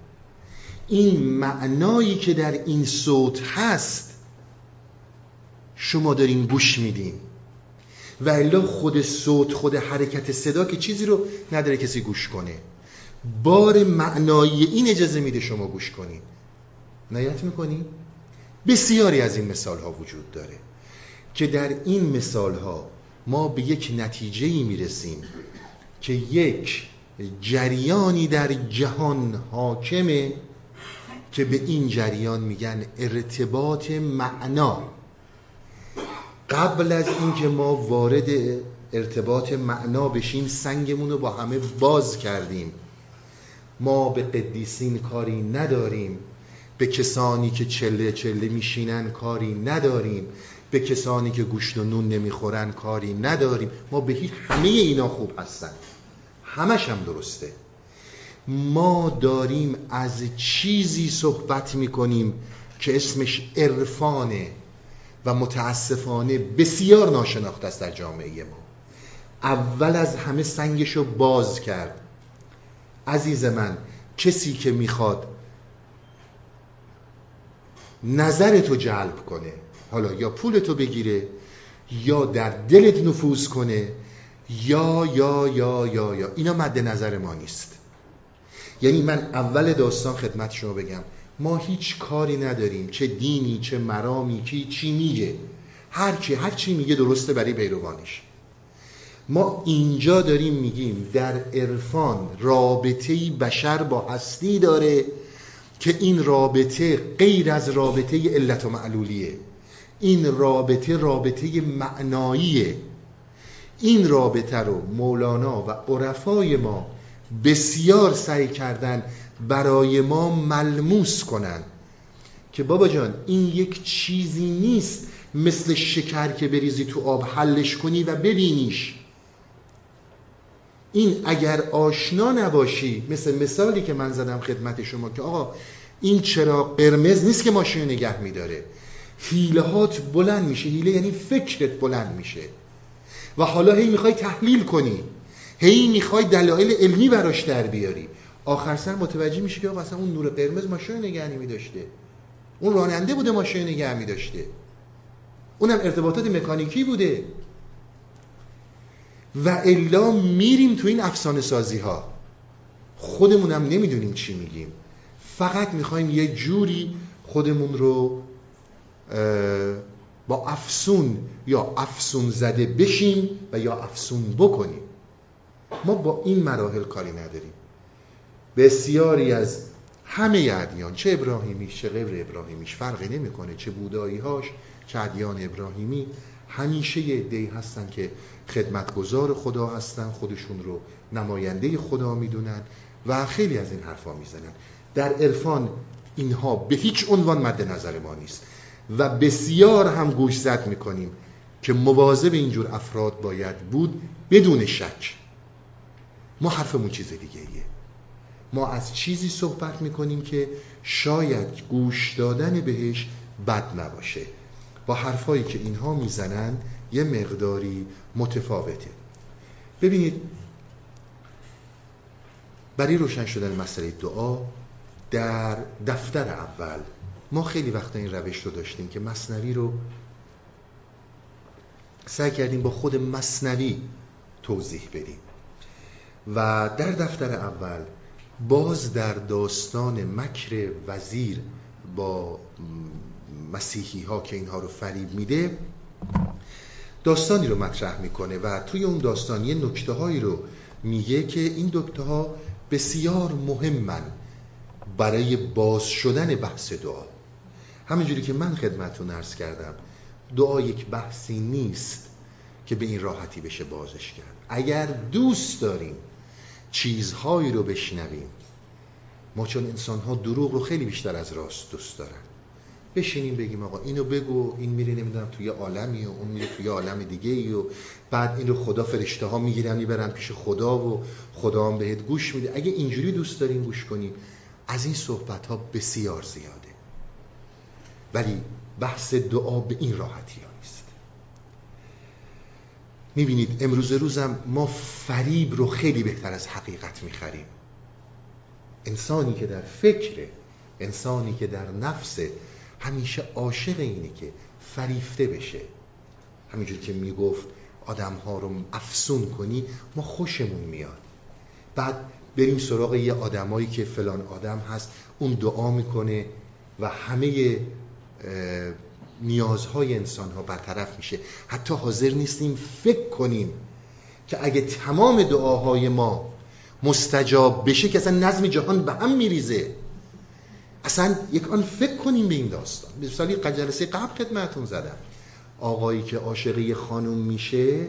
S1: این معنایی که در این صوت هست شما دارین گوش میدین. و الا خود صوت خود حرکت صدا که چیزی رو نداره کسی گوش کنه. بار معنایی این اجازه میده شما گوش کنین. نیت می‌کنی؟ بسیاری از این مثال ها وجود داره که در این مثال ها ما به یک نتیجه ای می‌رسیم که یک جریانی در جهان حاکمه که به این جریان میگن ارتباط معنا. قبل از اینکه ما وارد ارتباط معنا بشیم سنگمون رو با همه باز کردیم. ما به قدیسین کاری نداریم. به کسانی که چله چله میشینن کاری نداریم. به کسانی که گوشت و نون نمی‌خورن کاری نداریم. ما به هیچ همه اینا خوب هستن. همش هم درسته. ما داریم از چیزی صحبت می‌کنیم که اسمش عرفانه و متاسفانه بسیار ناشناخته است در جامعه ما. اول از همه سنگشو باز کرد. عزیز من کسی که می‌خواد نظرتو جلب کنه. حالا یا پولتو بگیره یا در دلت نفوذ کنه یا یا یا یا یا. اینا مد نظر ما نیست. یعنی من اول داستان خدمت شما بگم. ما هیچ کاری نداریم. چه دینی چه مرامی که چی میگه. هر کی هر چی میگه درسته برای پیروانش ما اینجا داریم میگیم در عرفان رابطه بشر با هستی داره. که این رابطه غیر از رابطه علت و معلولیه. این رابطه رابطه معناییه. این رابطه رو مولانا و عرفای ما بسیار سعی کردن برای ما ملموس کنن. که بابا جان این یک چیزی نیست مثل شکر که بریزی تو آب حلش کنی و ببینیش. این اگر آشنا نباشی مثل مثالی که من زدم خدمت شما که آقا این چرا قرمز نیست که ماشین نگه میداره؟ هات بلند میشه. هیله یعنی فکرت بلند میشه. و حالا هی می‌خوای تحلیل کنی. هی می‌خوای دلایل علمی براش در بیاری. آخر سر متوجه میشه که مثلا اون نور قرمز ماشین نگه نمی داشته اون راننده بوده ماشین نگه می داشته اونم ارتباطات مکانیکی بوده. و الا میریم تو این افسانه سازی ها خودمونم نمی‌دونیم چی میگیم. فقط می‌خوایم یه جوری خودمون رو با افسون یا افسون زده بشیم و یا افسون بکنیم. ما با این مراحل کاری نداریم. بسیاری از همه ادیان چه ابراهیمیش چه غیر ابراهیمیش فرقی نمی‌کنه چه بودایی هاش چه ادیان ابراهیمی همیشه یه عده‌ای هستن که خدمتگزار خدا هستن خودشون رو نماینده خدا می‌دونن و خیلی از این حرفا می‌زنن. در عرفان اینها به هیچ عنوان مد نظر ما نیست و بسیار هم گوش زد می‌کنیم که مواظب اینجور افراد باید بود بدون شک. ما حرفمون چیز دیگه ایه. ما از چیزی صحبت می‌کنیم که شاید گوش دادن بهش بد نباشه. با حرفایی که اینها می‌زنن یه مقداری متفاوته. ببینید برای روشن شدن مسئله دعا در دفتر اول ما خیلی وقتا این روش رو داشتیم که مصنوی رو سعی کردیم با خود مصنوی توضیح بدیم. و در دفتر اول باز در داستان مکر وزیر با مسیحی ها که اینها رو فریب میده داستانی رو مطرح می‌کنه و توی اون داستان یه نکته هایی رو میگه که این نکته ها بسیار مهمن برای باز شدن بحث دعا. همینجوری که من خدمتون ارز کردم دعا یک بحثی نیست که به این راحتی بشه بازش کرد. اگر دوست داریم چیزهایی رو بشنویم ما چون انسان ها دروغ رو خیلی بیشتر از راست دوست دارن. بشینیم بگیم آقا اینو بگو این میره نمی‌دونم توی عالمی و اون میره توی عالم دیگه ای و بعد این رو خدا فرشته ها می‌گیرن می‌برن پیش خدا و خدا هم بهت گوش میده. اگه اینجوری دوست داریم گوش کنیم از این صحبت ها بسیار زیاده. ولی بحث دعا به این راحتی ها نیست. می‌بینید امروز روزم ما فریب رو خیلی بهتر از حقیقت می‌خریم. انسانی که در فکره انسانی که در نفس همیشه عاشق اینه که فریفته بشه. همینجور که می‌گفت آدم ها رو افسون کنی ما خوشمون میاد. بعد بریم سراغ یه آدمایی که فلان آدم هست اون دعا می‌کنه و همه نیازهای انسان ها برطرف میشه. حتی حاضر نیستیم فکر کنیم که اگه تمام دعاهای ما مستجاب بشه که اصلا نظم جهان به هم میریزه. اصلا یک آن فکر کنیم به این داستان. مثالی جلسه قبل خدمتون زدم. آقایی که عاشق خانم میشه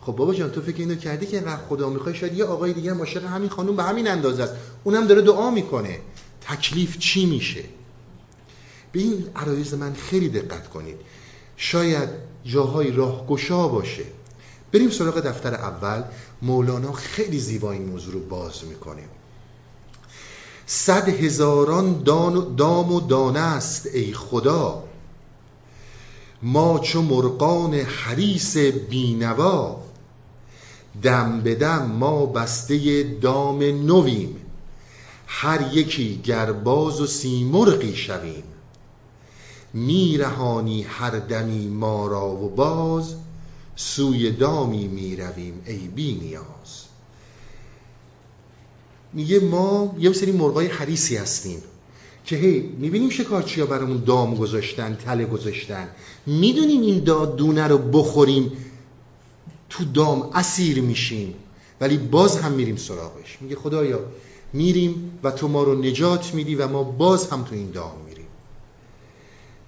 S1: خب بابا جان تو فکر اینو کردی که انقدر خدا می‌خوای شاید یه آقای دیگه هم عاشق همین خانم به همین اندازه است. اونم داره دعا می‌کنه. تکلیف چی میشه؟ به این عرایز من خیلی دقت کنید. شاید جاهای راهگشا باشه. بریم سراغ دفتر اول. مولانا خیلی زیبا این موضوع رو باز می‌کنه. صد هزاران دام و دانه است ای خدا. ما چو مرقان حریس بینوا دم به دم ما بسته دام نویم. هر یکی گرباز و سیمرغی شویم. میرهانی هر دمی ما را و باز سوی دامی می‌رویم ای بی نیاز. میگه ما یه سری مرغای حریسی هستیم که هی می‌بینیم شکارچی برامون دام گذاشتن تله گذاشتن. می‌دونیم این دونه رو بخوریم تو دام اسیر میشیم. ولی باز هم میریم سراغش. میگه خدایا میریم و تو ما رو نجات میدی و ما باز هم تو این دام میریم.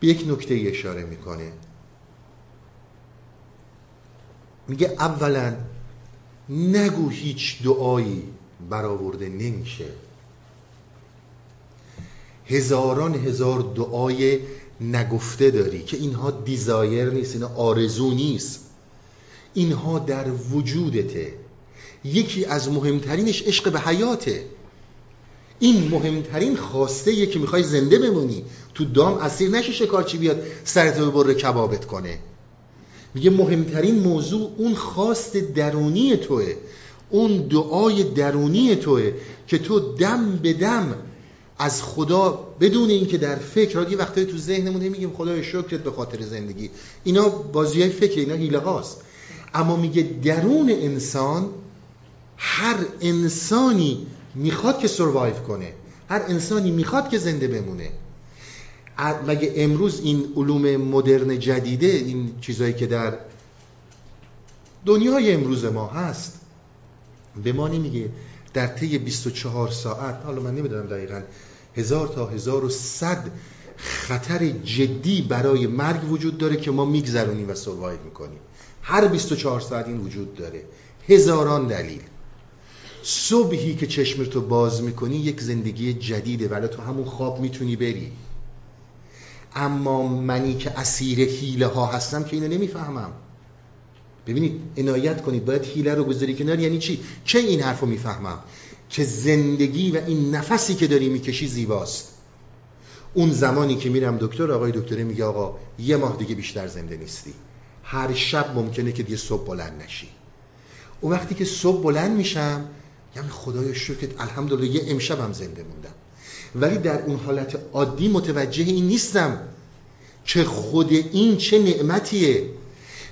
S1: به یک نکته اشاره می‌کنه. میگه اولا نگو هیچ دعایی برآورده نمیشه. هزاران هزار دعای نگفته داری که اینها دیزایر نیست اینا آرزو نیست. اینها در وجودته. یکی از مهمترینش عشق به حیاته. این مهمترین خواسته که می‌خوای زنده بمونی. تو دام اسیر نشی شکارچی بیاد سرتو بره کبابت کنه. میگه مهمترین موضوع اون خواست درونی توه. اون دعای درونی توه که تو دم به دم از خدا بدون اینکه در فکر یه وقتایی تو ذهنمون میگیم خدای شکرت به خاطر زندگی. اینا بازی های فکر اینا هیله هاست. اما میگه درون انسان هر انسانی می‌خواد که سروایو کنه. هر انسانی می‌خواد که زنده بمونه. مگه امروز این علوم مدرن جدیده این چیزهایی که در دنیای امروز ما هست به ما نمیگه در طی 24 ساعت حالا من نمی‌دونم دقیقا هزار تا هزار و صد خطر جدی برای مرگ وجود داره که ما میگذرونیم و سروایو می‌کنیم. هر 24 ساعت این وجود داره. هزاران دلیل. صبحی که چشمتو باز می‌کنی یک زندگی جدیده ولی تو همون خواب می‌تونی بری. اما منی که اسیر حیله ها هستم که اینو نمی‌فهمم. ببینید عنایت کنید باید حیله رو گذاری کنار یعنی چی؟ چه این حرفو می‌فهمم؟ که زندگی و این نفسی که داری می‌کشی زیباست. اون زمانی که میرم دکتر آقای دکتره میگه آقا یه ماه دیگه بیشتر زنده نیستی. هر شب ممکنه که دیگه صبح بلند نشی. اون وقتی که صبح بلند میشم یعنی خدای شکرت الحمدلله یه امشبم زنده موندم. ولی در اون حالت عادی متوجه این نیستم. که خود این چه نعمتیه.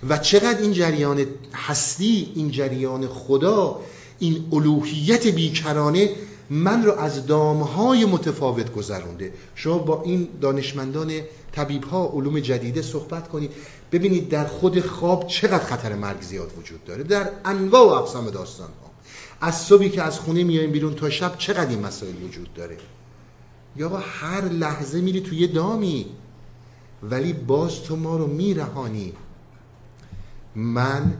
S1: و چقدر این جریان هستی این جریان خدا این الوهیت بیکرانه من رو از دامهای متفاوت گذرونده. شما با این دانشمندان طبیب ها علوم جدیده صحبت کنید. ببینید در خود خواب چقدر خطر مرگ زیاد وجود داره. در انواع و اقسام داستان ها از صبحی که از خونه میایم بیرون تا شب چقدر این مسائل وجود داره؟ یا با هر لحظه میری توی دامی. ولی باز تو ما رو میرهانی. من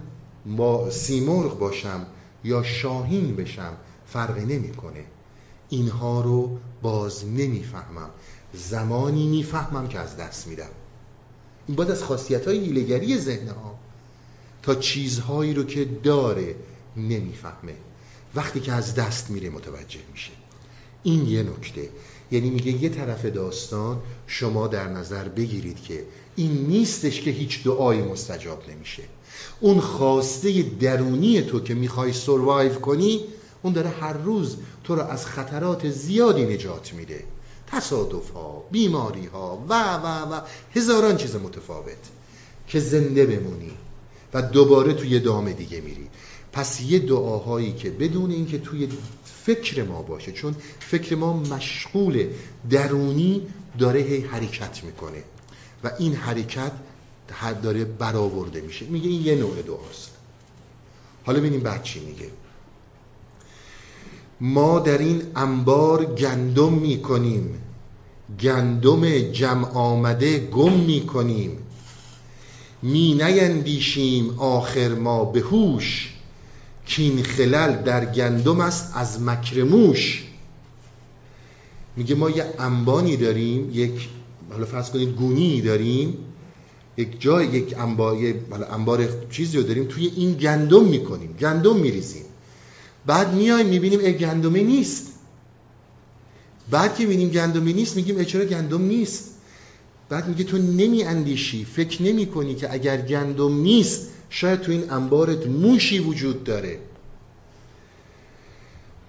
S1: با سیمرغ باشم یا شاهین بشم فرقی نمی‌کنه. اینها رو باز نمی‌فهمم. زمانی می‌فهمم که از دست میدم. این باید از خاصیت های هیلگری ذهن ها. تا چیزهایی رو که داره نمی‌فهمه. وقتی که از دست میره متوجه میشه. این یه نکته. یعنی میگه یه طرف داستان شما در نظر بگیرید که این نیستش که هیچ دعایی مستجاب نمیشه. اون خواسته درونی تو که می‌خوای سروایو کنی اون داره هر روز تو رو از خطرات زیادی نجات میده. تصادف ها بیماری ها و و و هزاران چیز متفاوت که زنده بمونی و دوباره توی دام دیگه میری. پس یه دعاهایی که بدون اینکه توی فکر ما باشه چون فکر ما مشغول درونی داره هی حرکت می‌کنه. و این حرکت داره برآورده میشه. میگه این یه نوع دعاست. حالا ببینیم بعد چی میگه. ما در این انبار گندم می‌کنیم. گندم جمع آمده گم می‌کنیم. می نیندیشیم آخر ما به هوش. کین خلل در گندم است از مکرموش میگه ما یه انبانی داریم یک حالا فرض کنید گونی داریم یک جای یک انبار انبار چیزی داریم توی این گندم می‌کنیم گندم میریزیم. بعد میایم می‌بینیم ای گندمه نیست. بعد که می‌بینیم گندمه نیست میگیم چرا گندم نیست؟ بعد میگه تو نمی اندیشی فکر نمی کنی که اگر گندم نیست شاید تو این انبارت موشی وجود داره.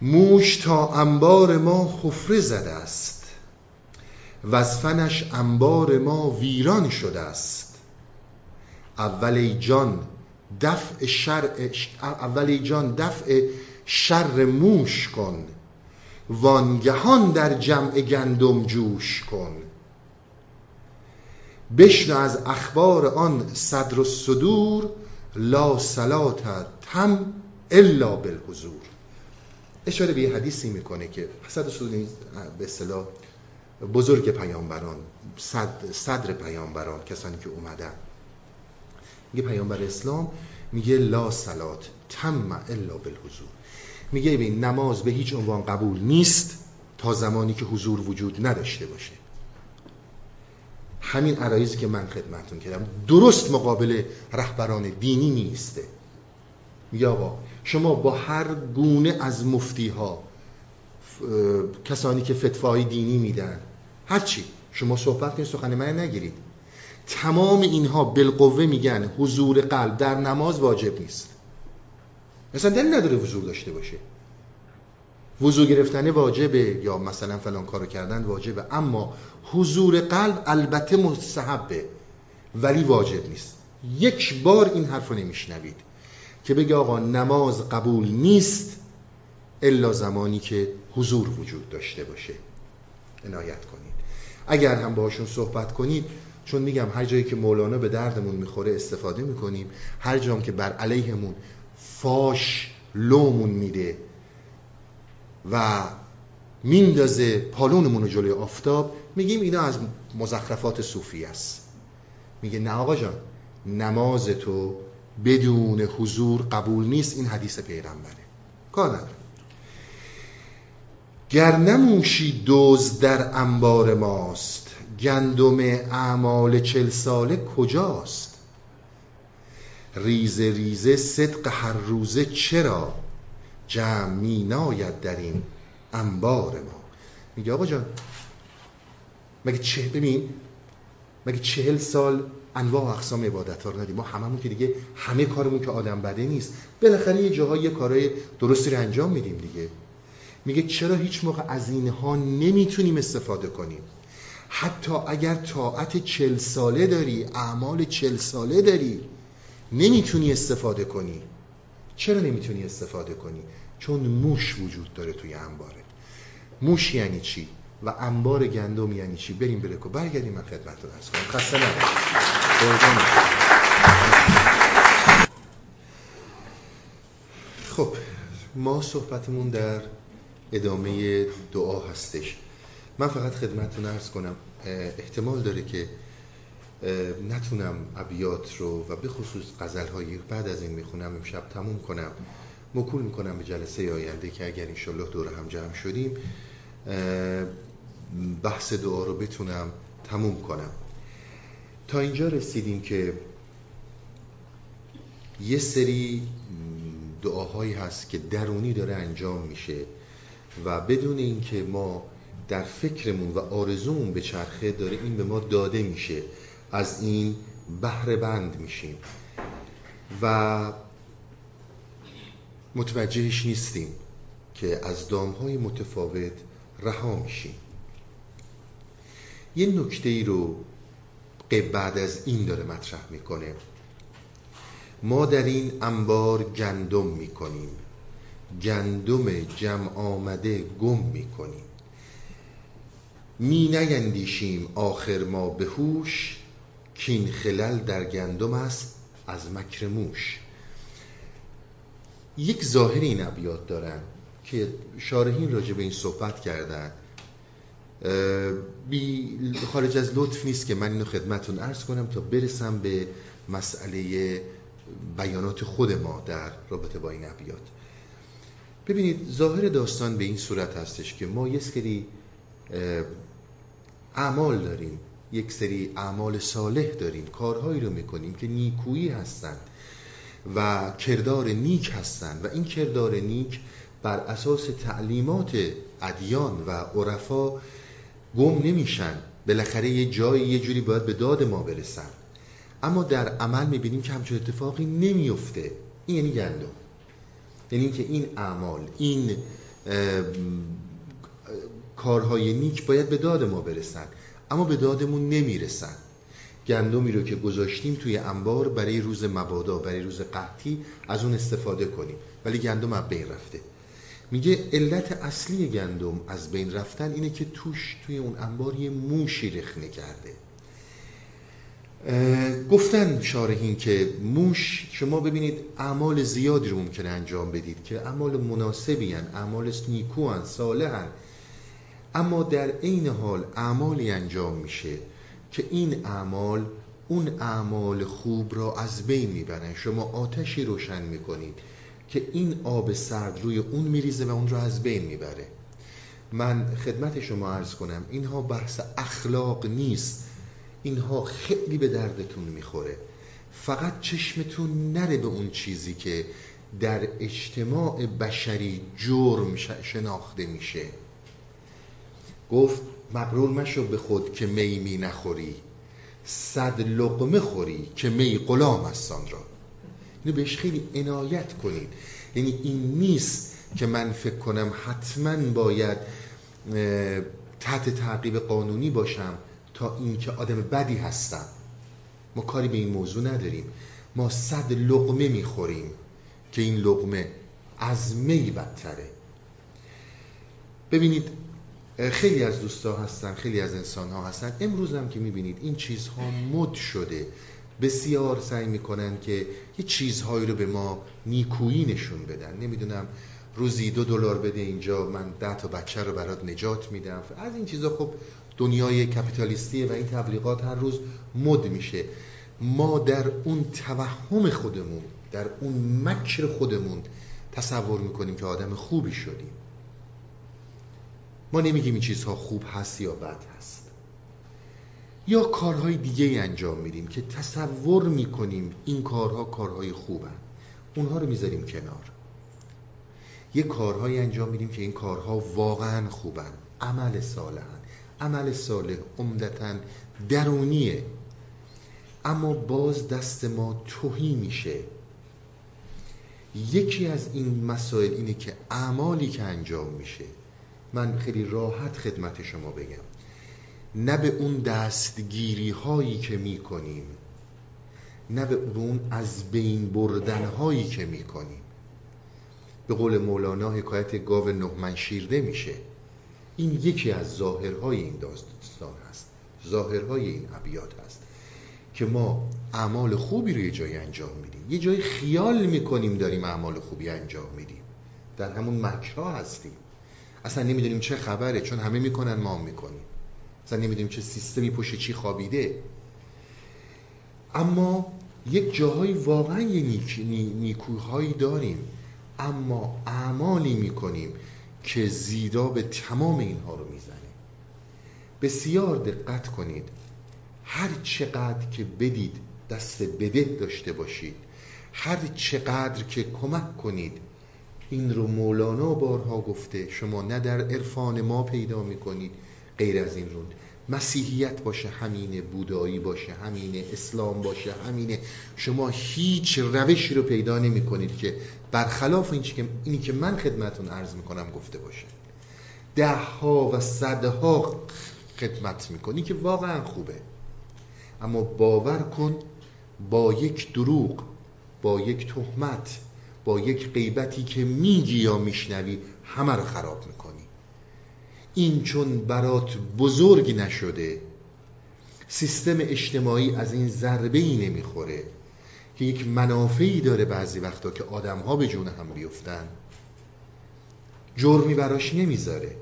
S1: موش تا انبار ما خفره زده است. و از فنش انبار ما ویران شده است. اول جان دفع شر اول جان دفع شر موش کن. وانگهان در جمع گندم جوش کن. بشنو از اخبار آن صدر و صدور لا صلات تم الا بالحضور. اشاره به یه حدیثی می‌کنه که صدر صدور به اصطلاح بزرگ پیامبران صد، صدر پیامبران کسانی که اومدن. میگه پیامبر اسلام میگه لا صلات تم الا بالحضور. میگه ببین نماز به هیچ عنوان قبول نیست تا زمانی که حضور وجود نداشته باشه. همین عرایزی که من خدمتون کردم. درست مقابل رهبران دینی نیسته. میگه آقا شما با هر گونه از مفتی ها کسانی که فتوای دینی میدن هرچی شما صحبت کنید سخن من نگیرید. تمام اینها بالقوه میگن حضور قلب در نماز واجب نیست. مثلا دل نداره حضور داشته باشه. وضو گرفتن واجبه یا مثلا فلان کارو کردن واجبه. اما حضور قلب البته مستحبه ولی واجب نیست. یک بار این حرف رو نمیشنوید که بگه آقا نماز قبول نیست الا زمانی که حضور وجود داشته باشه. عنایت کنید. اگر هم باشون صحبت کنید چون میگم هر جایی که مولانا به دردمون می‌خوره استفاده می‌کنیم هر جام که بر علیهمون فاش لومون میده و میندازه پالونمون رو جلوی آفتاب میگیم اینا از مزخرفات صوفی است. میگه نه آقا جان نماز تو بدون حضور قبول نیست این حدیث پیغمبره. کار نداره گر نموشی دوز در انبار ماست گندم اعمال چل ساله کجاست؟ ریزه ریزه صدق هر روزه چرا جمع می ناید در این انبار ما؟ میگه آقا جان مگه چه ببین مگه چهل سال انواع و اقسام عبادت ها رو ندیم؟ ما هممون که دیگه همه کارمون که آدم بده نیست. بالاخره یه جاهای یه کارهای درستی رو انجام میدیم دیگه. میگه چرا هیچ موقع از اینها نمی‌تونیم استفاده کنیم؟ حتی اگر طاعت چل ساله داری اعمال چل ساله داری نمی‌تونی استفاده کنی. چرا نمی‌تونی استفاده کنی؟ چون موش وجود داره توی انباره. موش یعنی چی؟ و انبار گندم یعنی چی؟ بریم برکو برگردیم من خدمتتون عرض کنم. خسته خب ما صحبتمون در ادامه دعا هستش. من فقط خدمتتون عرض کنم احتمال داره که نتونم ابیات رو و به خصوص غزل هایی بعد از این می‌خونم امشب تموم کنم. مکول می‌کنم به جلسه آینده که اگر انشالله دور هم جمع شدیم بحث دعا رو بتونم تموم کنم. تا اینجا رسیدیم که یه سری دعاهایی هست که درونی داره انجام میشه و بدون اینکه ما در فکرمون و آرزومون به چرخه داره این به ما داده میشه. از این بهره بند میشیم. و متوجهش نیستیم که از دامهای متفاوت رها میشیم. یه نکته ای رو بعد از این داره مطرح می‌کنه. ما در این انبار گندم می‌کنیم. گندم جمع آمده گم می‌کنیم. می نیندیشیم آخر ما به هوش کین خلل در گندم است از مکر موش. یک ظاهر این ابیات دارن که شارحین راجع به این صحبت کردن. بی خارج از لطف نیست که من اینو خدمتون ارز کنم تا برسم به مسئله بیانات خود ما در رابطه با این ابیات. ببینید ظاهر داستان به این صورت هستش که ما یک سری اعمال داریم. یک سری اعمال صالح داریم. کارهایی رو می‌کنیم که نیکویی هستند و کردار نیک هستند. و این کردار نیک بر اساس تعلیمات ادیان و عرفا گم نمیشن. بالاخره یه جایی یه جوری باید به داد ما برسن. اما در عمل می‌بینیم که همچون اتفاقی نمیفته این یعنی گندم. یعنی که این اعمال این کارهای نیک باید به داد ما برسن اما به دادمون نمی‌رسن گندمی رو که گذاشتیم توی انبار برای روز مبادا برای روز قحطی از اون استفاده کنیم ولی گندم از بین رفته. میگه علت اصلی گندم از بین رفتن اینه که توش توی اون انبار یه موشی رخنه کرده. گفتن شارحین که موش شما ببینید اعمال زیادی رو ممکنه انجام بدید که اعمال مناسبی هن اعمال نیکو هن صالح هن. اما در عین حال اعمالی انجام میشه که این اعمال اون اعمال خوب را از بین می‌برن. شما آتشی روشن می‌کنید که این آب سرد روی اون میریزه و اون را از بین می‌بره. من خدمت شما عرض کنم اینها بحث اخلاق نیست. اینها خیلی به دردتون می‌خوره. فقط چشمتون نره به اون چیزی که در اجتماع بشری جرم شناخته میشه. گفت مقرور مشو به خود که می می نخوری. صد لقمه خوری که می غلام است را اینو بهش خیلی عنایت کنید. یعنی این نیست که من فکر کنم حتما باید تحت تعقیب قانونی باشم تا اینکه آدم بدی هستم. ما کاری به این موضوع نداریم. ما صد لقمه می‌خوریم که این لقمه از می بدتره. ببینید خیلی از دوستا هستن خیلی از انسان ها هستن. امروز هم که می‌بینید این چیزها مد شده. بسیار سعی می‌کنن که یه چیزهایی رو به ما نیکویی نشون بدن. نمی‌دونم روزی دو دلار بده اینجا من ده تا بچه رو برات نجات میدم. از این چیزا خب دنیای کپیتالیستیه و این تبلیغات هر روز مد میشه. ما در اون توهم خودمون در اون مکر خودمون تصور می‌کنیم که آدم خوبی شدیم. ما نمیگیم این چیزها خوب هست یا بد هست. یا کارهای دیگه انجام میدیم که تصور می‌کنیم این کارها کارهای خوبن. اونها رو می‌ذاریم کنار. یه کارهایی انجام میدیم که این کارها واقعا خوبن عمل صالحن. عمل صالح عمدتا درونیه. اما باز دست ما توهی میشه. یکی از این مسائل اینه که اعمالی که انجام میشه من خیلی راحت خدمت شما بگم. نه به اون دستگیری هایی که می‌کنیم نه به اون از بین بردن هایی که می‌کنیم. به قول مولانا حکایت گاو نهمن شیرده میشه این یکی از ظاهرهای این داستان هست. ظاهرهای این ابیات هست که ما اعمال خوبی رو یه جایی انجام میدیم. یه جایی خیال می‌کنیم داریم اعمال خوبی انجام میدیم. در همون مکرها هستیم. اصلا نمی‌دونیم چه خبره چون همه می‌کنن ما هم می‌کنیم. اصلا نمی‌دونیم چه سیستمی پشت چی خوابیده. اما یک جاهای واقعا یه نیک، نیکوهایی داریم. اما اعمالی می‌کنیم که زیرا به تمام اینها رو می‌زنه. بسیار دقت کنید. هر چقدر که بدید دست بده داشته باشید. هر چقدر که کمک کنید این رو مولانا بارها گفته شما نه در عرفان ما پیدا می‌کنید غیر از این رو مسیحیت باشه همینه. بودایی باشه همینه. اسلام باشه همینه. شما هیچ روشی رو پیدا نمی کنید که برخلاف این که اینی که من خدمتون عرض می‌کنم گفته باشه. ده ها و صدها خدمت می‌کنی که واقعا خوبه. اما باور کن با یک دروغ با یک تهمت با یک غیبتی که میگی یا میشنوی همه رو خراب می‌کنی. این چون برات بزرگ نشده سیستم اجتماعی از این ضربه ای نمی‌خوره که یک منافعی داره بعضی وقتا که آدم ها به جون هم بیفتن. جرمی براش نمی‌ذاره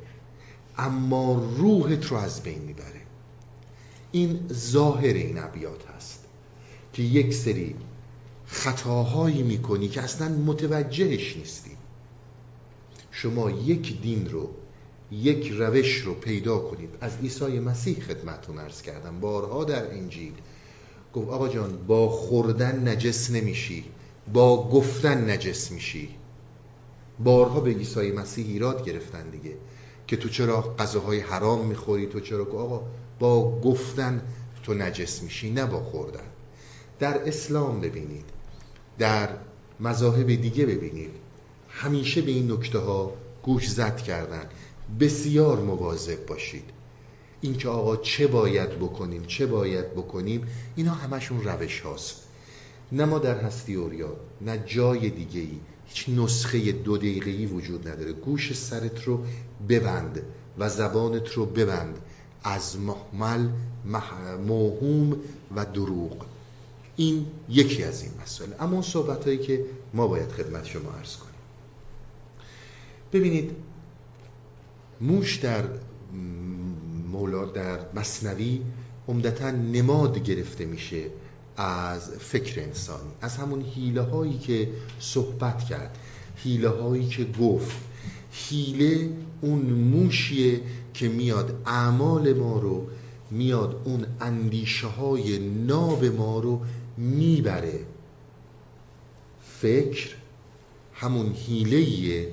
S1: اما روحت رو از بین می‌بره. این ظاهر این ابیات هست که یک سری خطاهایی می‌کنی که اصلا متوجهش نیستی. شما یک دین رو یک روش رو پیدا کنید. از عیسی مسیح خدمتون ارز کردم. بارها در انجیل گفت آقا جان با خوردن نجس نمیشی با گفتن نجس میشی. بارها به عیسی مسیح ایراد گرفتن دیگه که تو چرا غذاهای حرام می‌خوری؟ تو چرا آقا با گفتن تو نجس میشی نه با خوردن. در اسلام ببینید در مذاهب دیگه ببینید. همیشه به این نکته ها گوش زد کردن. بسیار مواظب باشید. اینکه آقا چه باید بکنیم چه باید بکنیم اینا همشون روش هاست. نه ما در هستی اوریا نه جای دیگه ای هیچ نسخه دو دقیقه‌ای وجود نداره. گوش سرت رو ببند و زبانت رو ببند. از محمل موهوم و دروغ. این یکی از این مسائل اما اون صحبت هایی که ما باید خدمت شما عرض کنیم. ببینید موش در مولا در مصنوی عمدتا نماد گرفته میشه از فکر انسانی از همون حیله هایی که صحبت کرد حیله هایی که گفت. حیله اون موشیه که میاد اعمال ما رو میاد اون اندیشه های ناب ما رو می‌بره. فکر همون حیله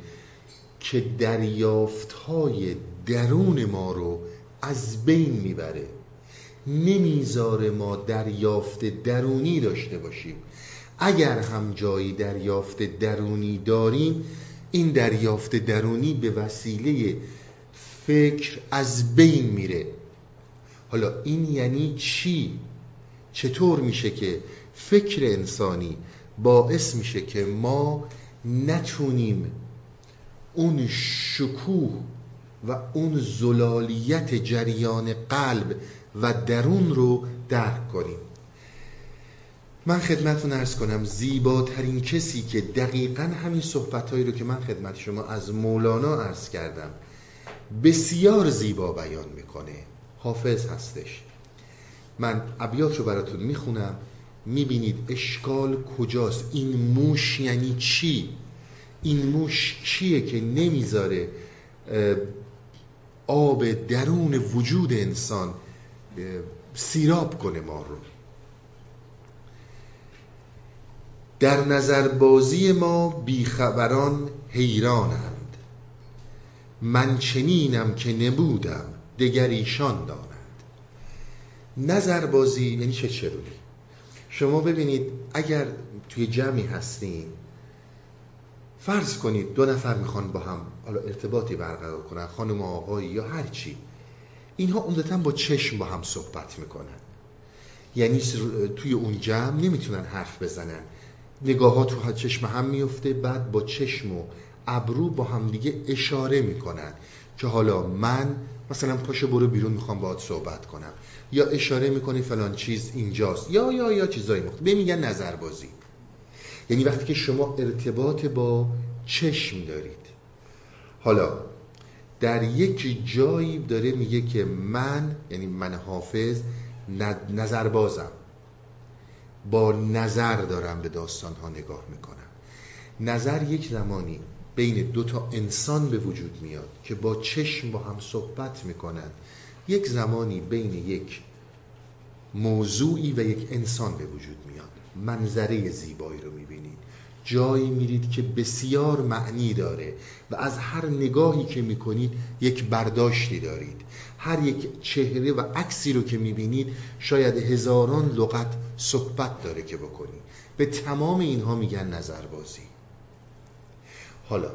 S1: که دریافت های درون ما رو از بین می‌بره. نمی‌ذاره ما دریافت درونی داشته باشیم. اگر هم جایی دریافت درونی داریم این دریافت درونی به وسیله فکر از بین میره. حالا این یعنی چی؟ چطور میشه که فکر انسانی باعث میشه که ما نتونیم اون شکوه و اون زلالیت جریان قلب و درون رو درک کنیم؟ من خدمتتون ارز کنم زیباترین کسی که دقیقا همین صحبتهایی رو که من خدمت شما از مولانا ارز کردم بسیار زیبا بیان می‌کنه. حافظ هستش. من ابیات رو براتون می‌خونم. می‌بینید اشکال کجاست؟ این موش یعنی چی؟ این موش چیه که نمی‌ذاره آب درون وجود انسان سیراب کنه ما رو؟ در نظربازی ما بیخبران حیرانند. من چنینم که نبودم دگر ایشان دانند نظربازی یعنی چه چرونی. شما ببینید اگر توی جمعی هستین فرض کنید دو نفر می‌خوان با هم حالا ارتباطی برقرار کنن خانم و آقایی یا هر چی. اینها عمدتا با چشم با هم صحبت می‌کنن. یعنی توی اون جمع نمی‌تونن حرف بزنن. نگاه ها تو چشم هم میفته بعد با چشم و ابرو با هم دیگه اشاره می‌کنن. که حالا من مثلا پاشو برو بیرون می‌خوام باهات صحبت کنم. یا اشاره می‌کنی فلان چیز اینجاست. یا یا یا چیزایی مختلف به میگن نظربازی. یعنی وقتی که شما ارتباط با چشم دارید. حالا در یک جایی داره میگه که من یعنی من حافظ نظربازم. با نظر دارم به داستان ها نگاه می‌کنم. نظر یک زمانی بین دو تا انسان به وجود میاد که با چشم با هم صحبت می‌کنن. یک زمانی بین یک موضوعی و یک انسان به وجود میاد. منظره زیبایی رو می‌بینید. جایی میرید که بسیار معنی داره و از هر نگاهی که می‌کنید یک برداشتی دارید. هر یک چهره و عکسی رو که می‌بینید شاید هزاران لغت صحبت داره که بکنید. به تمام اینها میگن نظربازی. حالا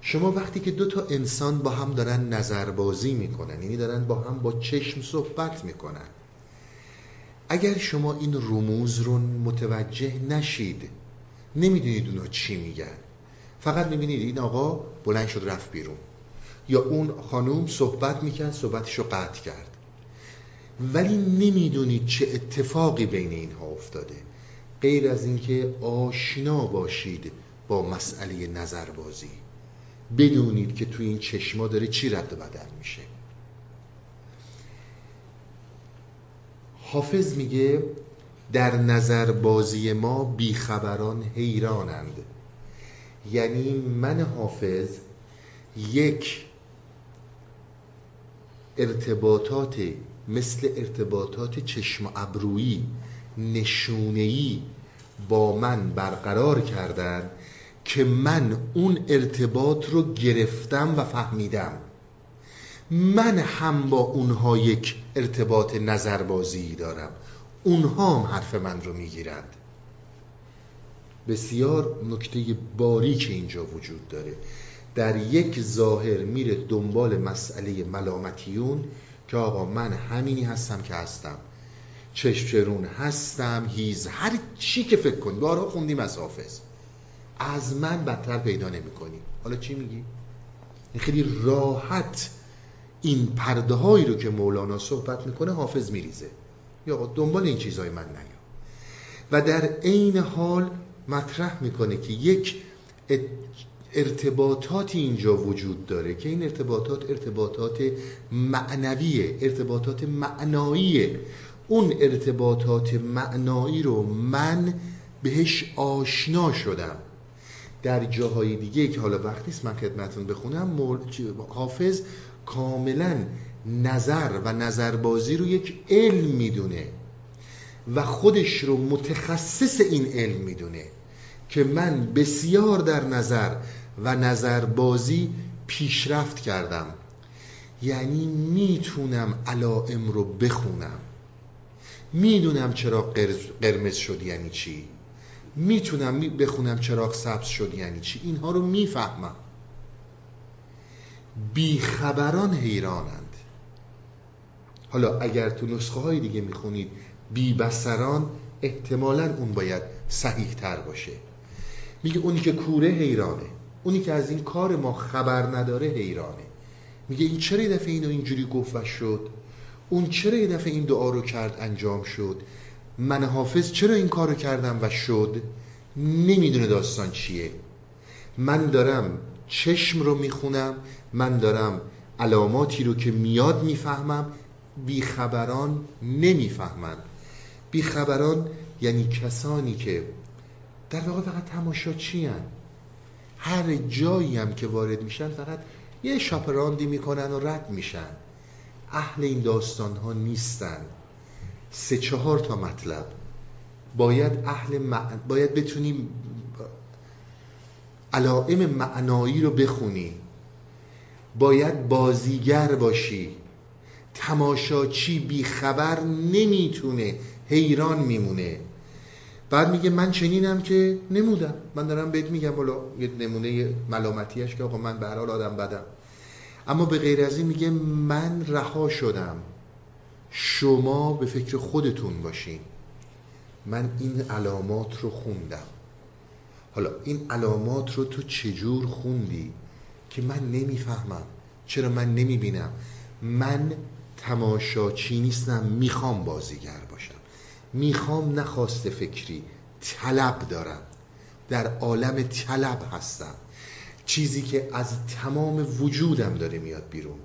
S1: شما وقتی که دو تا انسان با هم دارن نظربازی می‌کنن یعنی دارن با هم با چشم صحبت می‌کنن اگر شما این رموز رو متوجه نشید نمی‌دونید اونا چی میگن. فقط می‌بینید این آقا بلند شد رفت بیرون. یا اون خانوم صحبت می‌کرد صحبتش رو قطع کرد. ولی نمی‌دونید چه اتفاقی بین اینها افتاده. غیر از اینکه آشنا باشید. با مسئله نظربازی. بدونید که تو این چشما داره چی رد و بدل میشه. حافظ میگه در نظربازی ما بیخبران حیرانند. یعنی من حافظ یک ارتباطات مثل ارتباطات چشم ابرویی نشونهی با من برقرار کردن که من اون ارتباط رو گرفتم و فهمیدم. من هم با اونها یک ارتباط نظربازی دارم. اونها هم حرف من رو می‌گیرند. بسیار نکته باریک اینجا وجود داره. در یک ظاهر میره دنبال مسئله ملامتیون که آقا من همینی هستم که هستم. چشم هستم هیز هر چی که فکر کنی. بارها خوندیم از حافظ. از من بدتر پیدا نمی کنی حالا چی میگی؟ خیلی راحت این پرده هایی رو که مولانا صحبت می‌کنه حافظ میریزه. یا دنبال این چیزهای من نیا. و در عین حال مطرح می‌کنه که یک ارتباطاتی اینجا وجود داره که این ارتباطات ارتباطات معنویه ارتباطات معناییه. اون ارتباطات معنایی رو من بهش آشنا شدم. در جاهای دیگه که حالا وقت نیست من خدمتون بخونم حافظ کاملا نظر و نظربازی رو یک علم می‌دونه و خودش رو متخصص این علم می‌دونه که من بسیار در نظر و نظربازی پیشرفت کردم. یعنی می‌تونم علائم رو بخونم. می‌دونم چرا قرمز شد یعنی چی؟ می‌تونم بخونم چراغ سبز شد یعنی چی؟ اینها رو می‌فهمم. بیخبران حیرانند. حالا اگر تو نسخه های دیگه می‌خونید بیبسران احتمالا اون باید صحیح تر باشه. میگه اونی که کوره حیرانه اونی که از این کار ما خبر نداره حیرانه. میگه این چرا یه دفعه اینو اینجوری گفت و شد؟ اون چرا یه دفعه این دعا رو کرد انجام شد؟ من حافظ چرا این کار رو کردم و شد؟ نمی‌دونه داستان چیه. من دارم چشم رو می‌خونم من دارم علاماتی رو که میاد می‌فهمم بیخبران نمی‌فهمن. بیخبران یعنی کسانی که در واقع فقط تماشا چی هر جایی هم که وارد میشن فقط یه شاپراندی می‌کنن و رد میشن. اهل این داستان ها نیستن. سه چهار تا مطلب. باید اهل باید بتونیم علائم معنایی رو بخونی. باید بازیگر باشی. تماشاچی بیخبر نمی‌تونه حیران میمونه. بعد میگه من چنینم که نمودم. من دارم بهت میگم بالا یه نمونه ملامتیش که آقا من به حال آدم بدم. اما به غیر از این میگه من رها شدم. شما به فکر خودتون باشین. من این علامات رو خوندم. حالا این علامات رو تو چجور خوندی که من نمی‌فهمم؟ چرا من نمی‌بینم؟ من تماشاچی نیستم می‌خوام بازیگر باشم. می‌خوام نخواست فکری طلب دارم. در عالم طلب هستم. چیزی که از تمام وجودم داره میاد بیرون.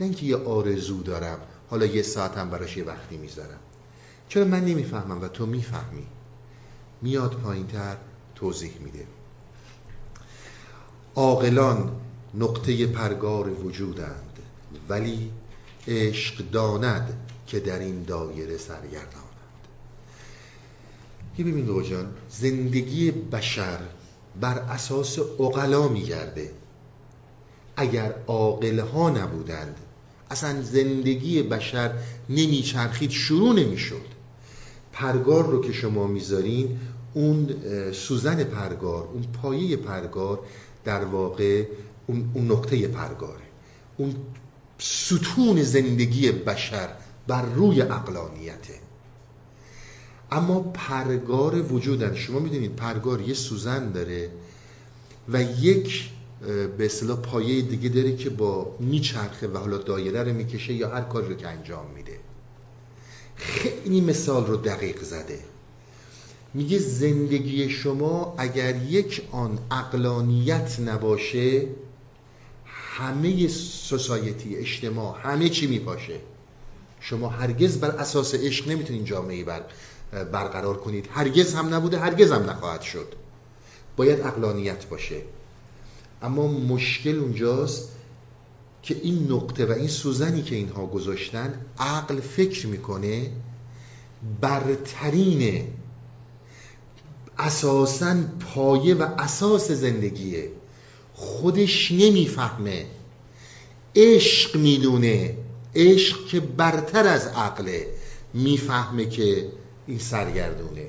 S1: نه اینکه یه آرزو دارم. حالا یه ساعتم براش یه وقتی می‌ذارم. چرا من نمی‌فهمم و تو می‌فهمی؟ میاد پایین تر توضیح میده. عاقلان نقطه پرگار وجودند ولی عشق داند که در این دایره سرگردانند. که ببین جان زندگی بشر بر اساس اقلا میگرده. اگر عاقل ها نبودند اصلا زندگی بشر نمیچرخید شروع نمی‌شد. پرگار رو که شما می‌ذارین اون سوزن پرگار اون پایه پرگار در واقع اون, اون نقطه پرگاره. اون ستون زندگی بشر بر روی اقلانیته اما پرگار وجودن. شما می‌دونید پرگار یه سوزن داره و یک به اصطلاح پایه دیگه داره که با میچرخه و حالا دایره رو می‌کشه یا هر کاری رو که انجام میده. خیلی مثال رو دقیق زده. میگه زندگی شما اگر یک آن اقلانیت نباشه همه سوسایتی اجتماع همه چی میپاشه شما هرگز بر اساس عشق نمی‌تونین جامعه بر برقرار کنید. هرگز هم نبوده هرگز هم نخواهد شد. باید اقلانیت باشه. اما مشکل اونجاست که این نقطه و این سوزنی که اینها گذاشتن عقل فکر می‌کنه برترین اساسا پایه و اساس زندگیه. خودش نمی‌فهمه. عشق می‌دونه. عشق که برتر از عقله می‌فهمه که این سرگردونه.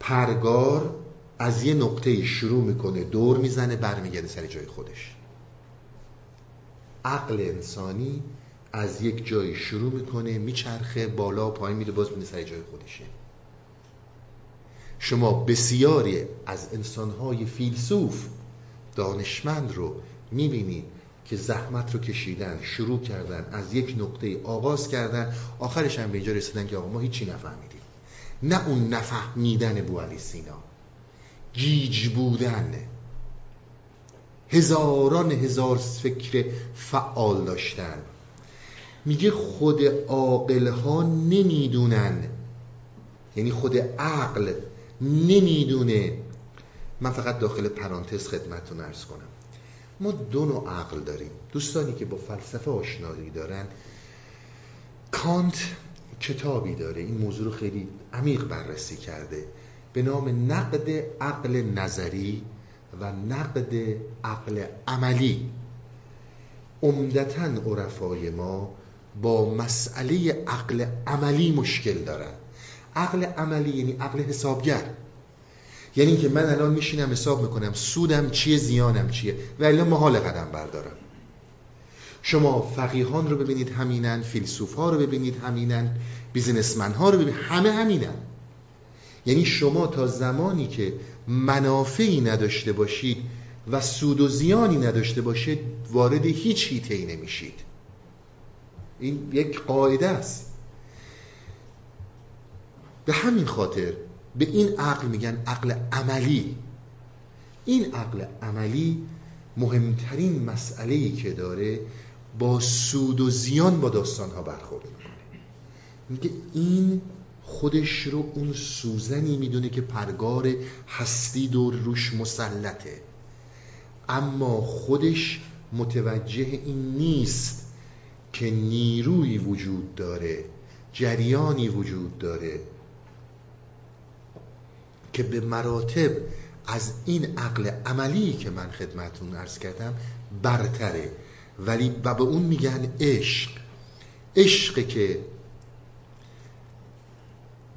S1: پرگار از یه نقطه شروع می‌کنه دور می‌زنه برمیگرده سر جای خودش. عقل انسانی از یک جای شروع می‌کنه میچرخه بالا و پایین میره باز میره سر جای خودشه. شما بسیاری از انسانهای فیلسوف دانشمند رو می‌بینید که زحمت رو کشیدن شروع کردن از یک نقطه آغاز کردن آخرش هم به اینجا رسیدن که آقا ما هیچی نفهمیدیم. نه اون نفهمیدن بو علی سینا. گیج بودن. هزاران هزار فکر فعال داشتن. میگه خود عاقل ها نمی‌دونن. یعنی خود عقل نمی‌دونه. من فقط داخل پرانتز خدمتتون ارز کنم. ما دو نوع عقل داریم. دوستانی که با فلسفه آشنایی دارن کانت کتابی داره. این موضوع رو خیلی عمیق بررسی کرده. به نام نقد عقل نظری و نقد عقل عملی. عمدتا عرفای ما با مسئله عقل عملی مشکل دارن. عقل عملی یعنی عقل حسابگر. یعنی که من الان میشینم حساب می‌کنم سودم چیه زیانم چیه؟ و الان محال قدم بردارم. شما فقیهان رو ببینید همینن فیلسوف ها رو ببینید همینن بیزنسمن ها رو ببینید همه همینن. یعنی شما تا زمانی که منافعی نداشته باشید و سود و زیانی نداشته باشید وارد هیچ هیته ای نمیشید. این یک قاعده است. به همین خاطر به این عقل میگن عقل عملی. این عقل عملی مهمترین مسئله ای که داره با سود و زیان با داستان ها برخورد می‌کنه. میگه این خودش رو اون سوزنی می‌دونه که پرگار هستی دور روش مسلطه. اما خودش متوجه این نیست که نیروی وجود داره جریانی وجود داره که به مراتب از این عقل عملی که من خدمتون ارز کردم برتره. ولی و به اون میگن عشق. عشق که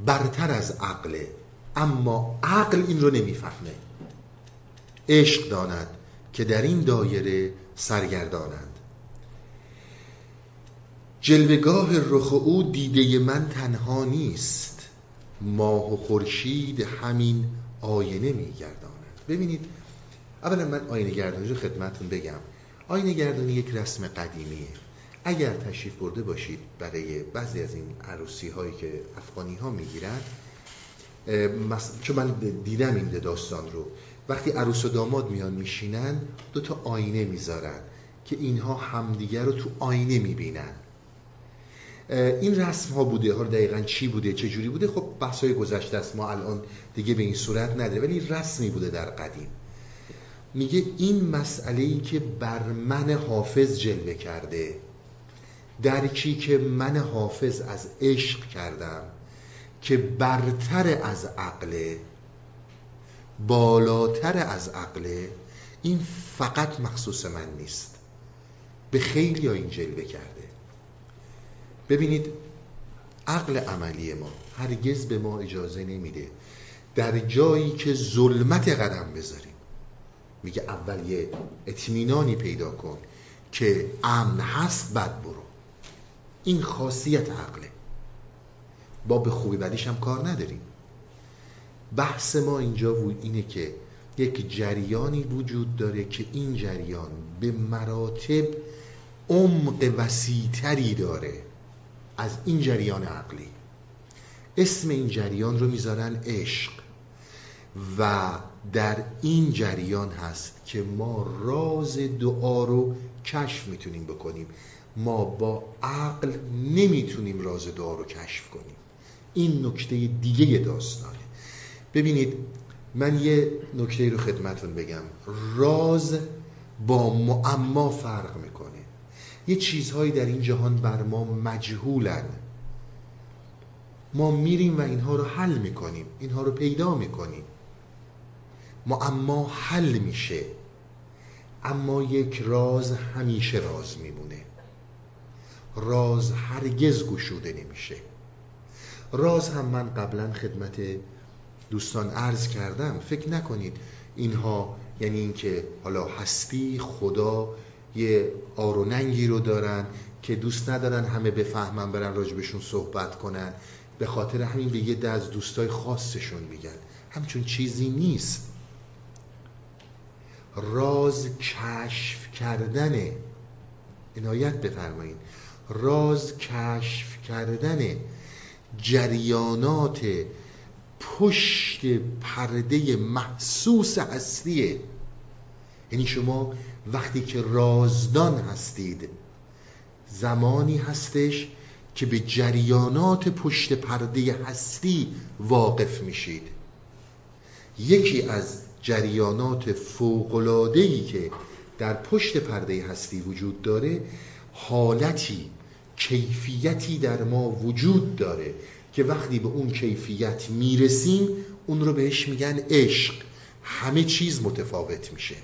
S1: برتر از عقله اما عقل این رو نمی‌فهمه. عشق داند که در این دایره سرگردانند. جلوگاه رخ او دیده من تنها نیست. ماه و خورشید همین آینه میگرداند. ببینید اولا من آینه گردانی رو خدمتون بگم. آینه گردانی یک رسم قدیمیه. اگر تشریف برده باشید برای بعضی از این عروسی هایی که افغانی ها می‌گیرن چون من دیدم این داستان رو وقتی عروس و داماد میان میشینن دو تا آینه می‌ذارن که اینها همدیگر رو تو آینه می‌بینن. این رسم ها بوده حالا دقیقا چی بوده چه جوری بوده؟ خب بحث های گذشته است ما الان دیگه به این صورت نداره ولی رسمی بوده در قدیم. میگه این مسئله ای که بر من حافظ جلوه کرده. درکی که من حافظ از عشق کردم که برتر از عقله بالاتر از عقله این فقط مخصوص من نیست. به خیلی ها این جلوه کرده. ببینید عقل عملی ما هرگز به ما اجازه نمیده در جایی که ظلمت قدم بذاریم. میگه اول یه اطمینانی پیدا کن که امن هست بعد برو. این خاصیت عقله. با به خوبی بدیش هم کار نداریم. بحث ما اینجا اینه که یک جریانی وجود داره که این جریان به مراتب عمق وسیعتری داره از این جریان عقلی. اسم این جریان رو می‌ذارن عشق. و در این جریان هست که ما راز دعا رو کشف می‌تونیم بکنیم. ما با عقل نمی‌تونیم راز دعا رو کشف کنیم. این نکته دیگه داستانه. ببینید من یه نکته رو خدمتون بگم. راز با معما فرق می‌کنه. یه چیزهایی در این جهان بر ما مجهولن. ما میریم و اینها رو حل می‌کنیم. اینها رو پیدا می‌کنیم. معما حل میشه. اما یک راز همیشه راز میمونه. راز هرگز گشوده نمیشه. راز هم من قبلا خدمت دوستان عرض کردم. فکر نکنید اینها یعنی اینکه حالا هستی خدا یه آروننگی رو دارن که دوست ندارن همه بفهمن برن راجبشون صحبت کنن. به خاطر همین به یه از دوستای خاصشون میگن. همچون چیزی نیست. راز کشف کردنه. عنایت بفرمایید. راز کشف کردن جریانات پشت پرده محسوس هستیه یعنی شما وقتی که رازدان هستید زمانی هستش که به جریانات پشت پرده هستی واقف میشید. یکی از جریانات فوقلادهی که در پشت پرده هستی وجود داره حالتی کیفیتی در ما وجود داره که وقتی به اون کیفیت می‌رسیم اون رو بهش میگن عشق. همه چیز متفاوت میشه.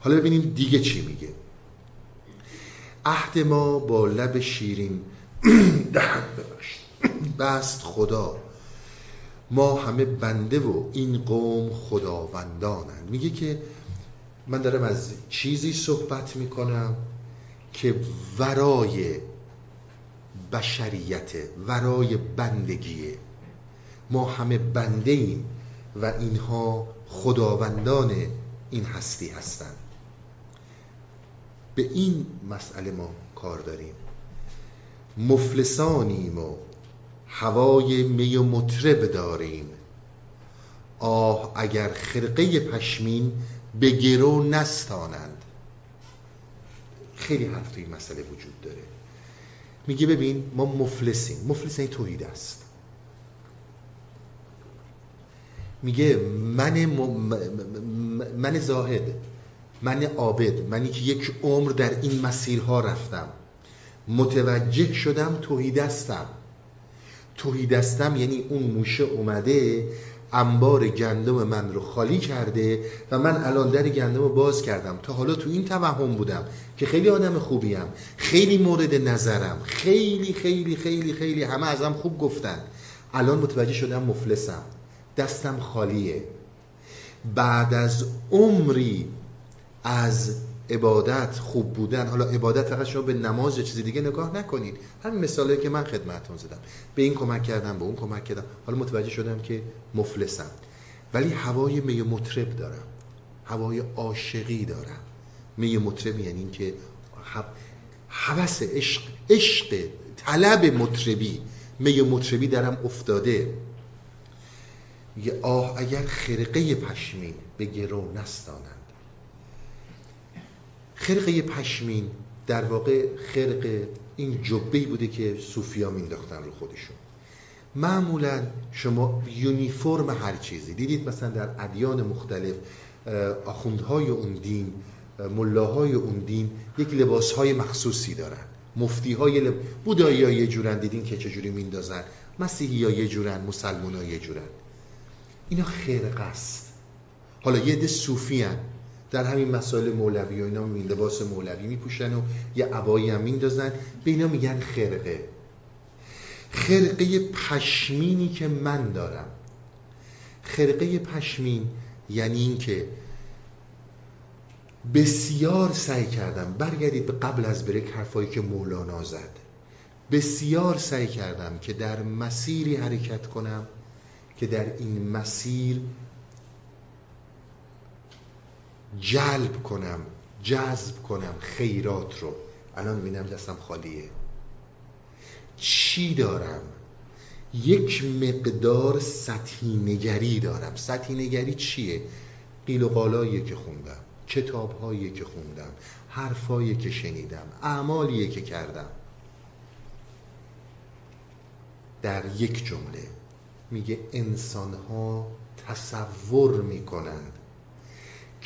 S1: حالا ببینیم دیگه چی میگه. عهد ما با لب شیرین دهن بست خدا. ما همه بنده و این قوم خداوندانن میگه که من دارم از چیزی صحبت می‌کنم که ورای بشریت ورای بندگیه. ما همه بنده ایم و اینها خداوندان این هستی هستند. به این مسئله ما کار داریم. مفلسانیم و هوای می و مطرب داریم. آه اگر خرقه پشمین به گرو نستانند. خیلی حرف مسئله وجود داره. میگه ببین ما مفلسیم. مفلس این توحید است. میگه من, من زاهد من عابد منی که یک عمر در این مسیرها رفتم. متوجه شدم توحیدستم توحیدستم یعنی اون موشه اومده انبار گندم من رو خالی کرده و من الان در گندم رو باز کردم. تا حالا تو این توهم بودم که خیلی آدم خوبیم خیلی مورد نظرم خیلی خیلی خیلی خیلی همه ازم خوب گفتن. الان متوجه شدم مفلسم دستم خالیه. بعد از عمری از عبادت خوب بودن. حالا عبادت فقط شما به نماز یا چیزی دیگه نگاه نکنید همین مثالی که من خدمتتون زدم. به این کمک کردم به اون کمک کردم. حالا متوجه شدم که مفلسم. ولی هوای می مطرب دارم. هوای عاشقی دارم. می مطرب یعنی این که حوث عشق عشق طلب مطربی. می مطربی درم افتاده. یه آه اگر خرقه پشمین به گرو نستانند خرقه پشمین در واقع خرق این جبهی بوده که صوفیا مینداختن رو خودشون. معمولا شما یونیفرم هر چیزی. دیدید مثلا در ادیان مختلف آخوندهای اون دین ملاهای اون دین یک لباسهای مخصوصی دارن. مفتی های لب... بودایی ها یه جورن دیدین که چجوری میندازن. مسیحی ها یه جورن مسلمان ها یه جورن. اینا خرق است. حالا یه ده صوفی هن. در همین مسائل مولوی و اینا این لباس مولوی میپوشن و یه عبایی هم میندازن. به اینا میگن خرقه. خرقه پشمینی که من دارم. خرقه پشمین یعنی اینکه بسیار سعی کردم برگردید به قبل از بریک حرفایی که مولانا زد. بسیار سعی کردم که در مسیری حرکت کنم که در این مسیر جلب کنم جذب کنم خیرات رو. الان بینم دستم خالیه. چی دارم؟ یک مقدار سطحی نگری دارم. سطحی نگری چیه؟ قیل و قالایی که خوندم کتابهایی که خوندم حرفایی که شنیدم اعمالی که کردم. در یک جمله میگه انسان ها تصور می‌کنند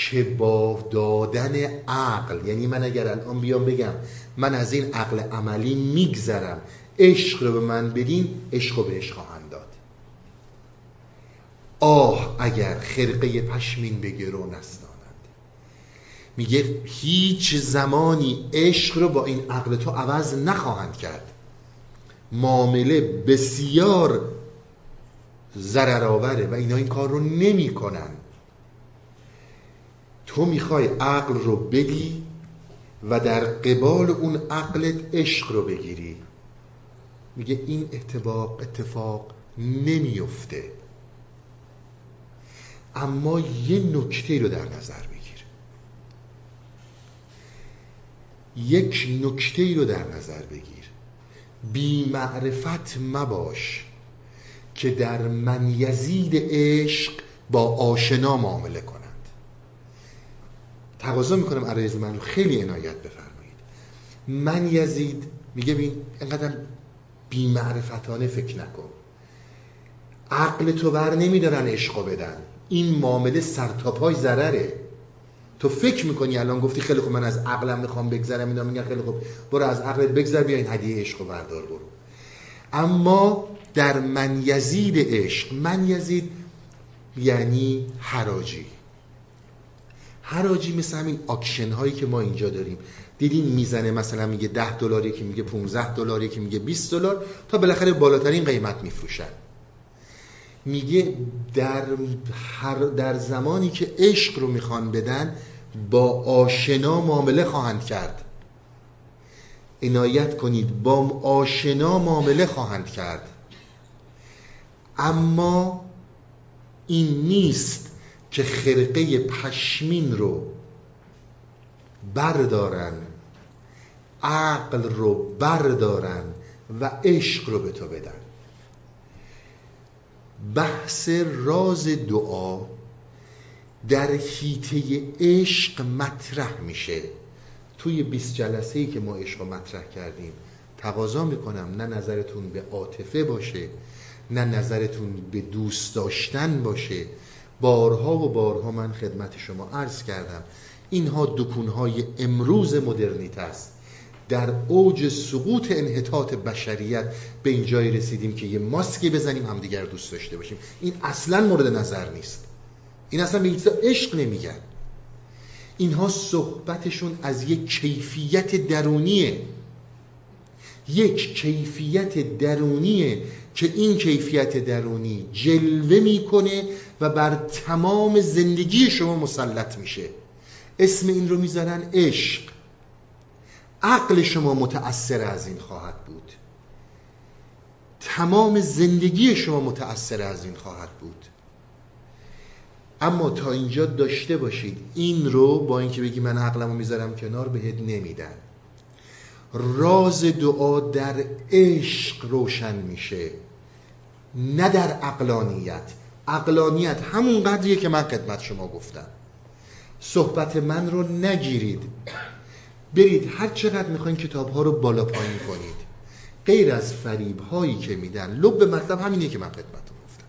S1: که با دادن عقل یعنی من اگر الان بیام بگم من از این عقل عملی میگذرم عشق رو به من بدین عشق رو بهش خواهند داد. آه اگر خرقه پشمین به گرو نستانند میگه هیچ زمانی عشق رو با این عقل تو عوض نخواهند کرد. معامله بسیار ضررآوره و اینا این کار رو نمی‌کنن تو می‌خوای عقل رو بدی و در قبال اون عقلت عشق رو بگیری. میگه این اتفاق اتفاق نمیفته. اما یه نکته رو در نظر بگیر. یک نکته رو در نظر بگیر. بی معرفت مباش که در من یزید عشق با آشنا معامله کنند تقاضا می‌کنم عرایز من رو خیلی عنایت بفرمایید. من یزید میگه بین اینقدر بی معرفتانه فکر نکن. عقل تو بر نمیدارن عشقو بدن. این معامله سرتاپای ضرره. تو فکر می‌کنی الان گفتی خیلی خوب من از عقلم می‌خوام بگذرم اینا میگن خیلی خوب. برو از عقلت بگذر بیا این هدیه عشق بردار برو. اما در من یزید عشق من یزید یعنی حراجی. حراجی مثل همین آکشن هایی که ما اینجا داریم. دیدین می‌زنه مثلا میگه 10 دلاری که میگه 15 دلاری که میگه 20 دلار تا بالاخره بالاترین قیمت میفروشن. میگه در هر در زمانی که عشق رو می‌خوان بدن با آشنا معامله خواهند کرد. عنایت کنید با آشنا معامله خواهند کرد. اما این نیست که خرقه پشمین رو بردارن عقل رو بردارن و عشق رو به تو بدن. بحث راز دعا در حیطه عشق مطرح میشه. توی 20 جلسه ای که ما عشق رو مطرح کردیم تقاضا می‌کنم نه نظرتون به عاطفه باشه نه نظرتون به دوست داشتن باشه بارها و بارها من خدمت شما عرض کردم. اینها دکونهای امروز مدرنیت است. در اوج سقوط انحطاط بشریت به این جای رسیدیم که یه ماسکی بزنیم همدیگر دوست داشته باشیم. این اصلا مورد نظر نیست. این اصلا به عشق نمیگن. اینها صحبتشون از یک کیفیت درونیه. یک کیفیت درونیه که این کیفیت درونی جلوه می‌کنه و بر تمام زندگی شما مسلط میشه. اسم این رو می‌ذارن عشق. عقل شما متأثر از این خواهد بود. تمام زندگی شما متأثر از این خواهد بود. اما تا اینجا داشته باشید این رو با اینکه بگی من عقلمو می‌ذارم کنار بهت نمیدن. راز دعا در عشق روشن میشه نه در عقلانیت. عقلانیت همون قدریه که من خدمت شما گفتم. صحبت من رو نگیرید. برید هر چقدر می‌خواین کتاب ها رو بالا پایین کنید. غیر از فریب هایی که میدن. لب مطلب همینه که من خدمتتون گفتم.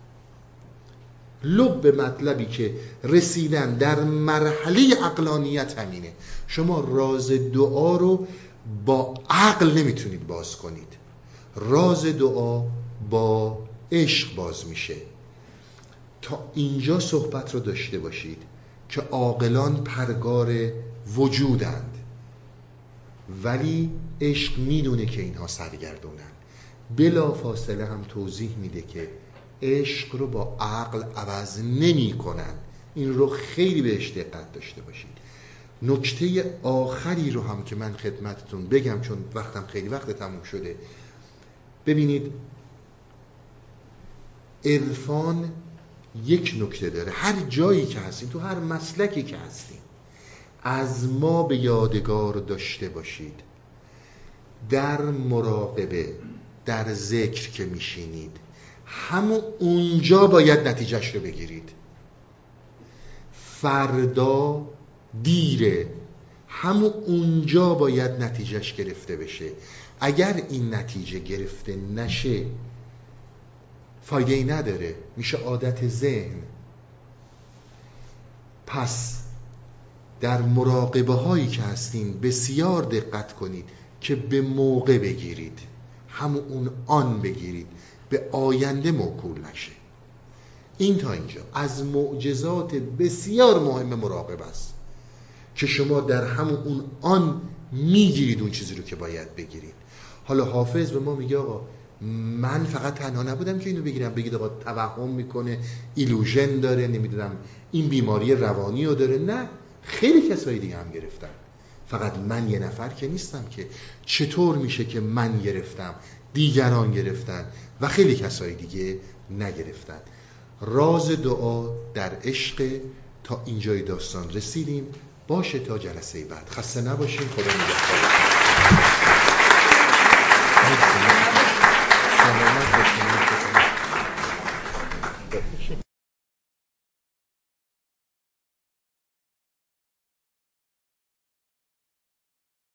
S1: لب مطلبی که رسیدن در مرحله عقلانیت همینه. شما راز دعا رو با عقل نمی‌تونید باز کنید. راز دعا با عشق باز میشه. تا اینجا صحبت رو داشته باشید که عاقلان پرگار وجودند. ولی عشق می‌دونه که اینها سرگردونن. بلا فاصله هم توضیح میده که عشق رو با عقل عوض نمی کنن این رو خیلی بهش دقت داشته باشید. نکته آخری رو هم که من خدمتتون بگم چون وقتم خیلی وقت تموم شده. ببینید عرفان یک نکته داره. هر جایی که هستیم تو هر مسلکی که هستیم از ما به یادگار داشته باشید. در مراقبه در ذکر که میشینید همون اونجا باید نتیجهش رو بگیرید. فردا دیره. همون اونجا باید نتیجهش گرفته بشه. اگر این نتیجه گرفته نشه فایده ای نداره. میشه عادت ذهن. پس در مراقبه هایی که هستین بسیار دقت کنید که به موقع بگیرید. همون اون آن بگیرید. به آینده موکول نشه. این تا اینجا. از معجزات بسیار مهم مراقب است. که شما در همون اون آن می‌گیرید اون چیزی رو که باید بگیرید. حالا حافظ به ما میگه آقا من فقط تنها نبودم که اینو بگیرم. بگید آقا توهم می‌کنه ایلوژن داره نمی‌دونم این بیماری روانی رو داره. نه خیلی کسایی دیگه هم گرفتن. فقط من یه نفر که نیستم که چطور میشه که من گرفتم دیگران گرفتن و خیلی کسای دیگه نگرفتن. راز دعا در عشق. تا اینجای داستان رسیدیم. باشه تا جلسه بعد. خسته نباشیم خدا نگهدار.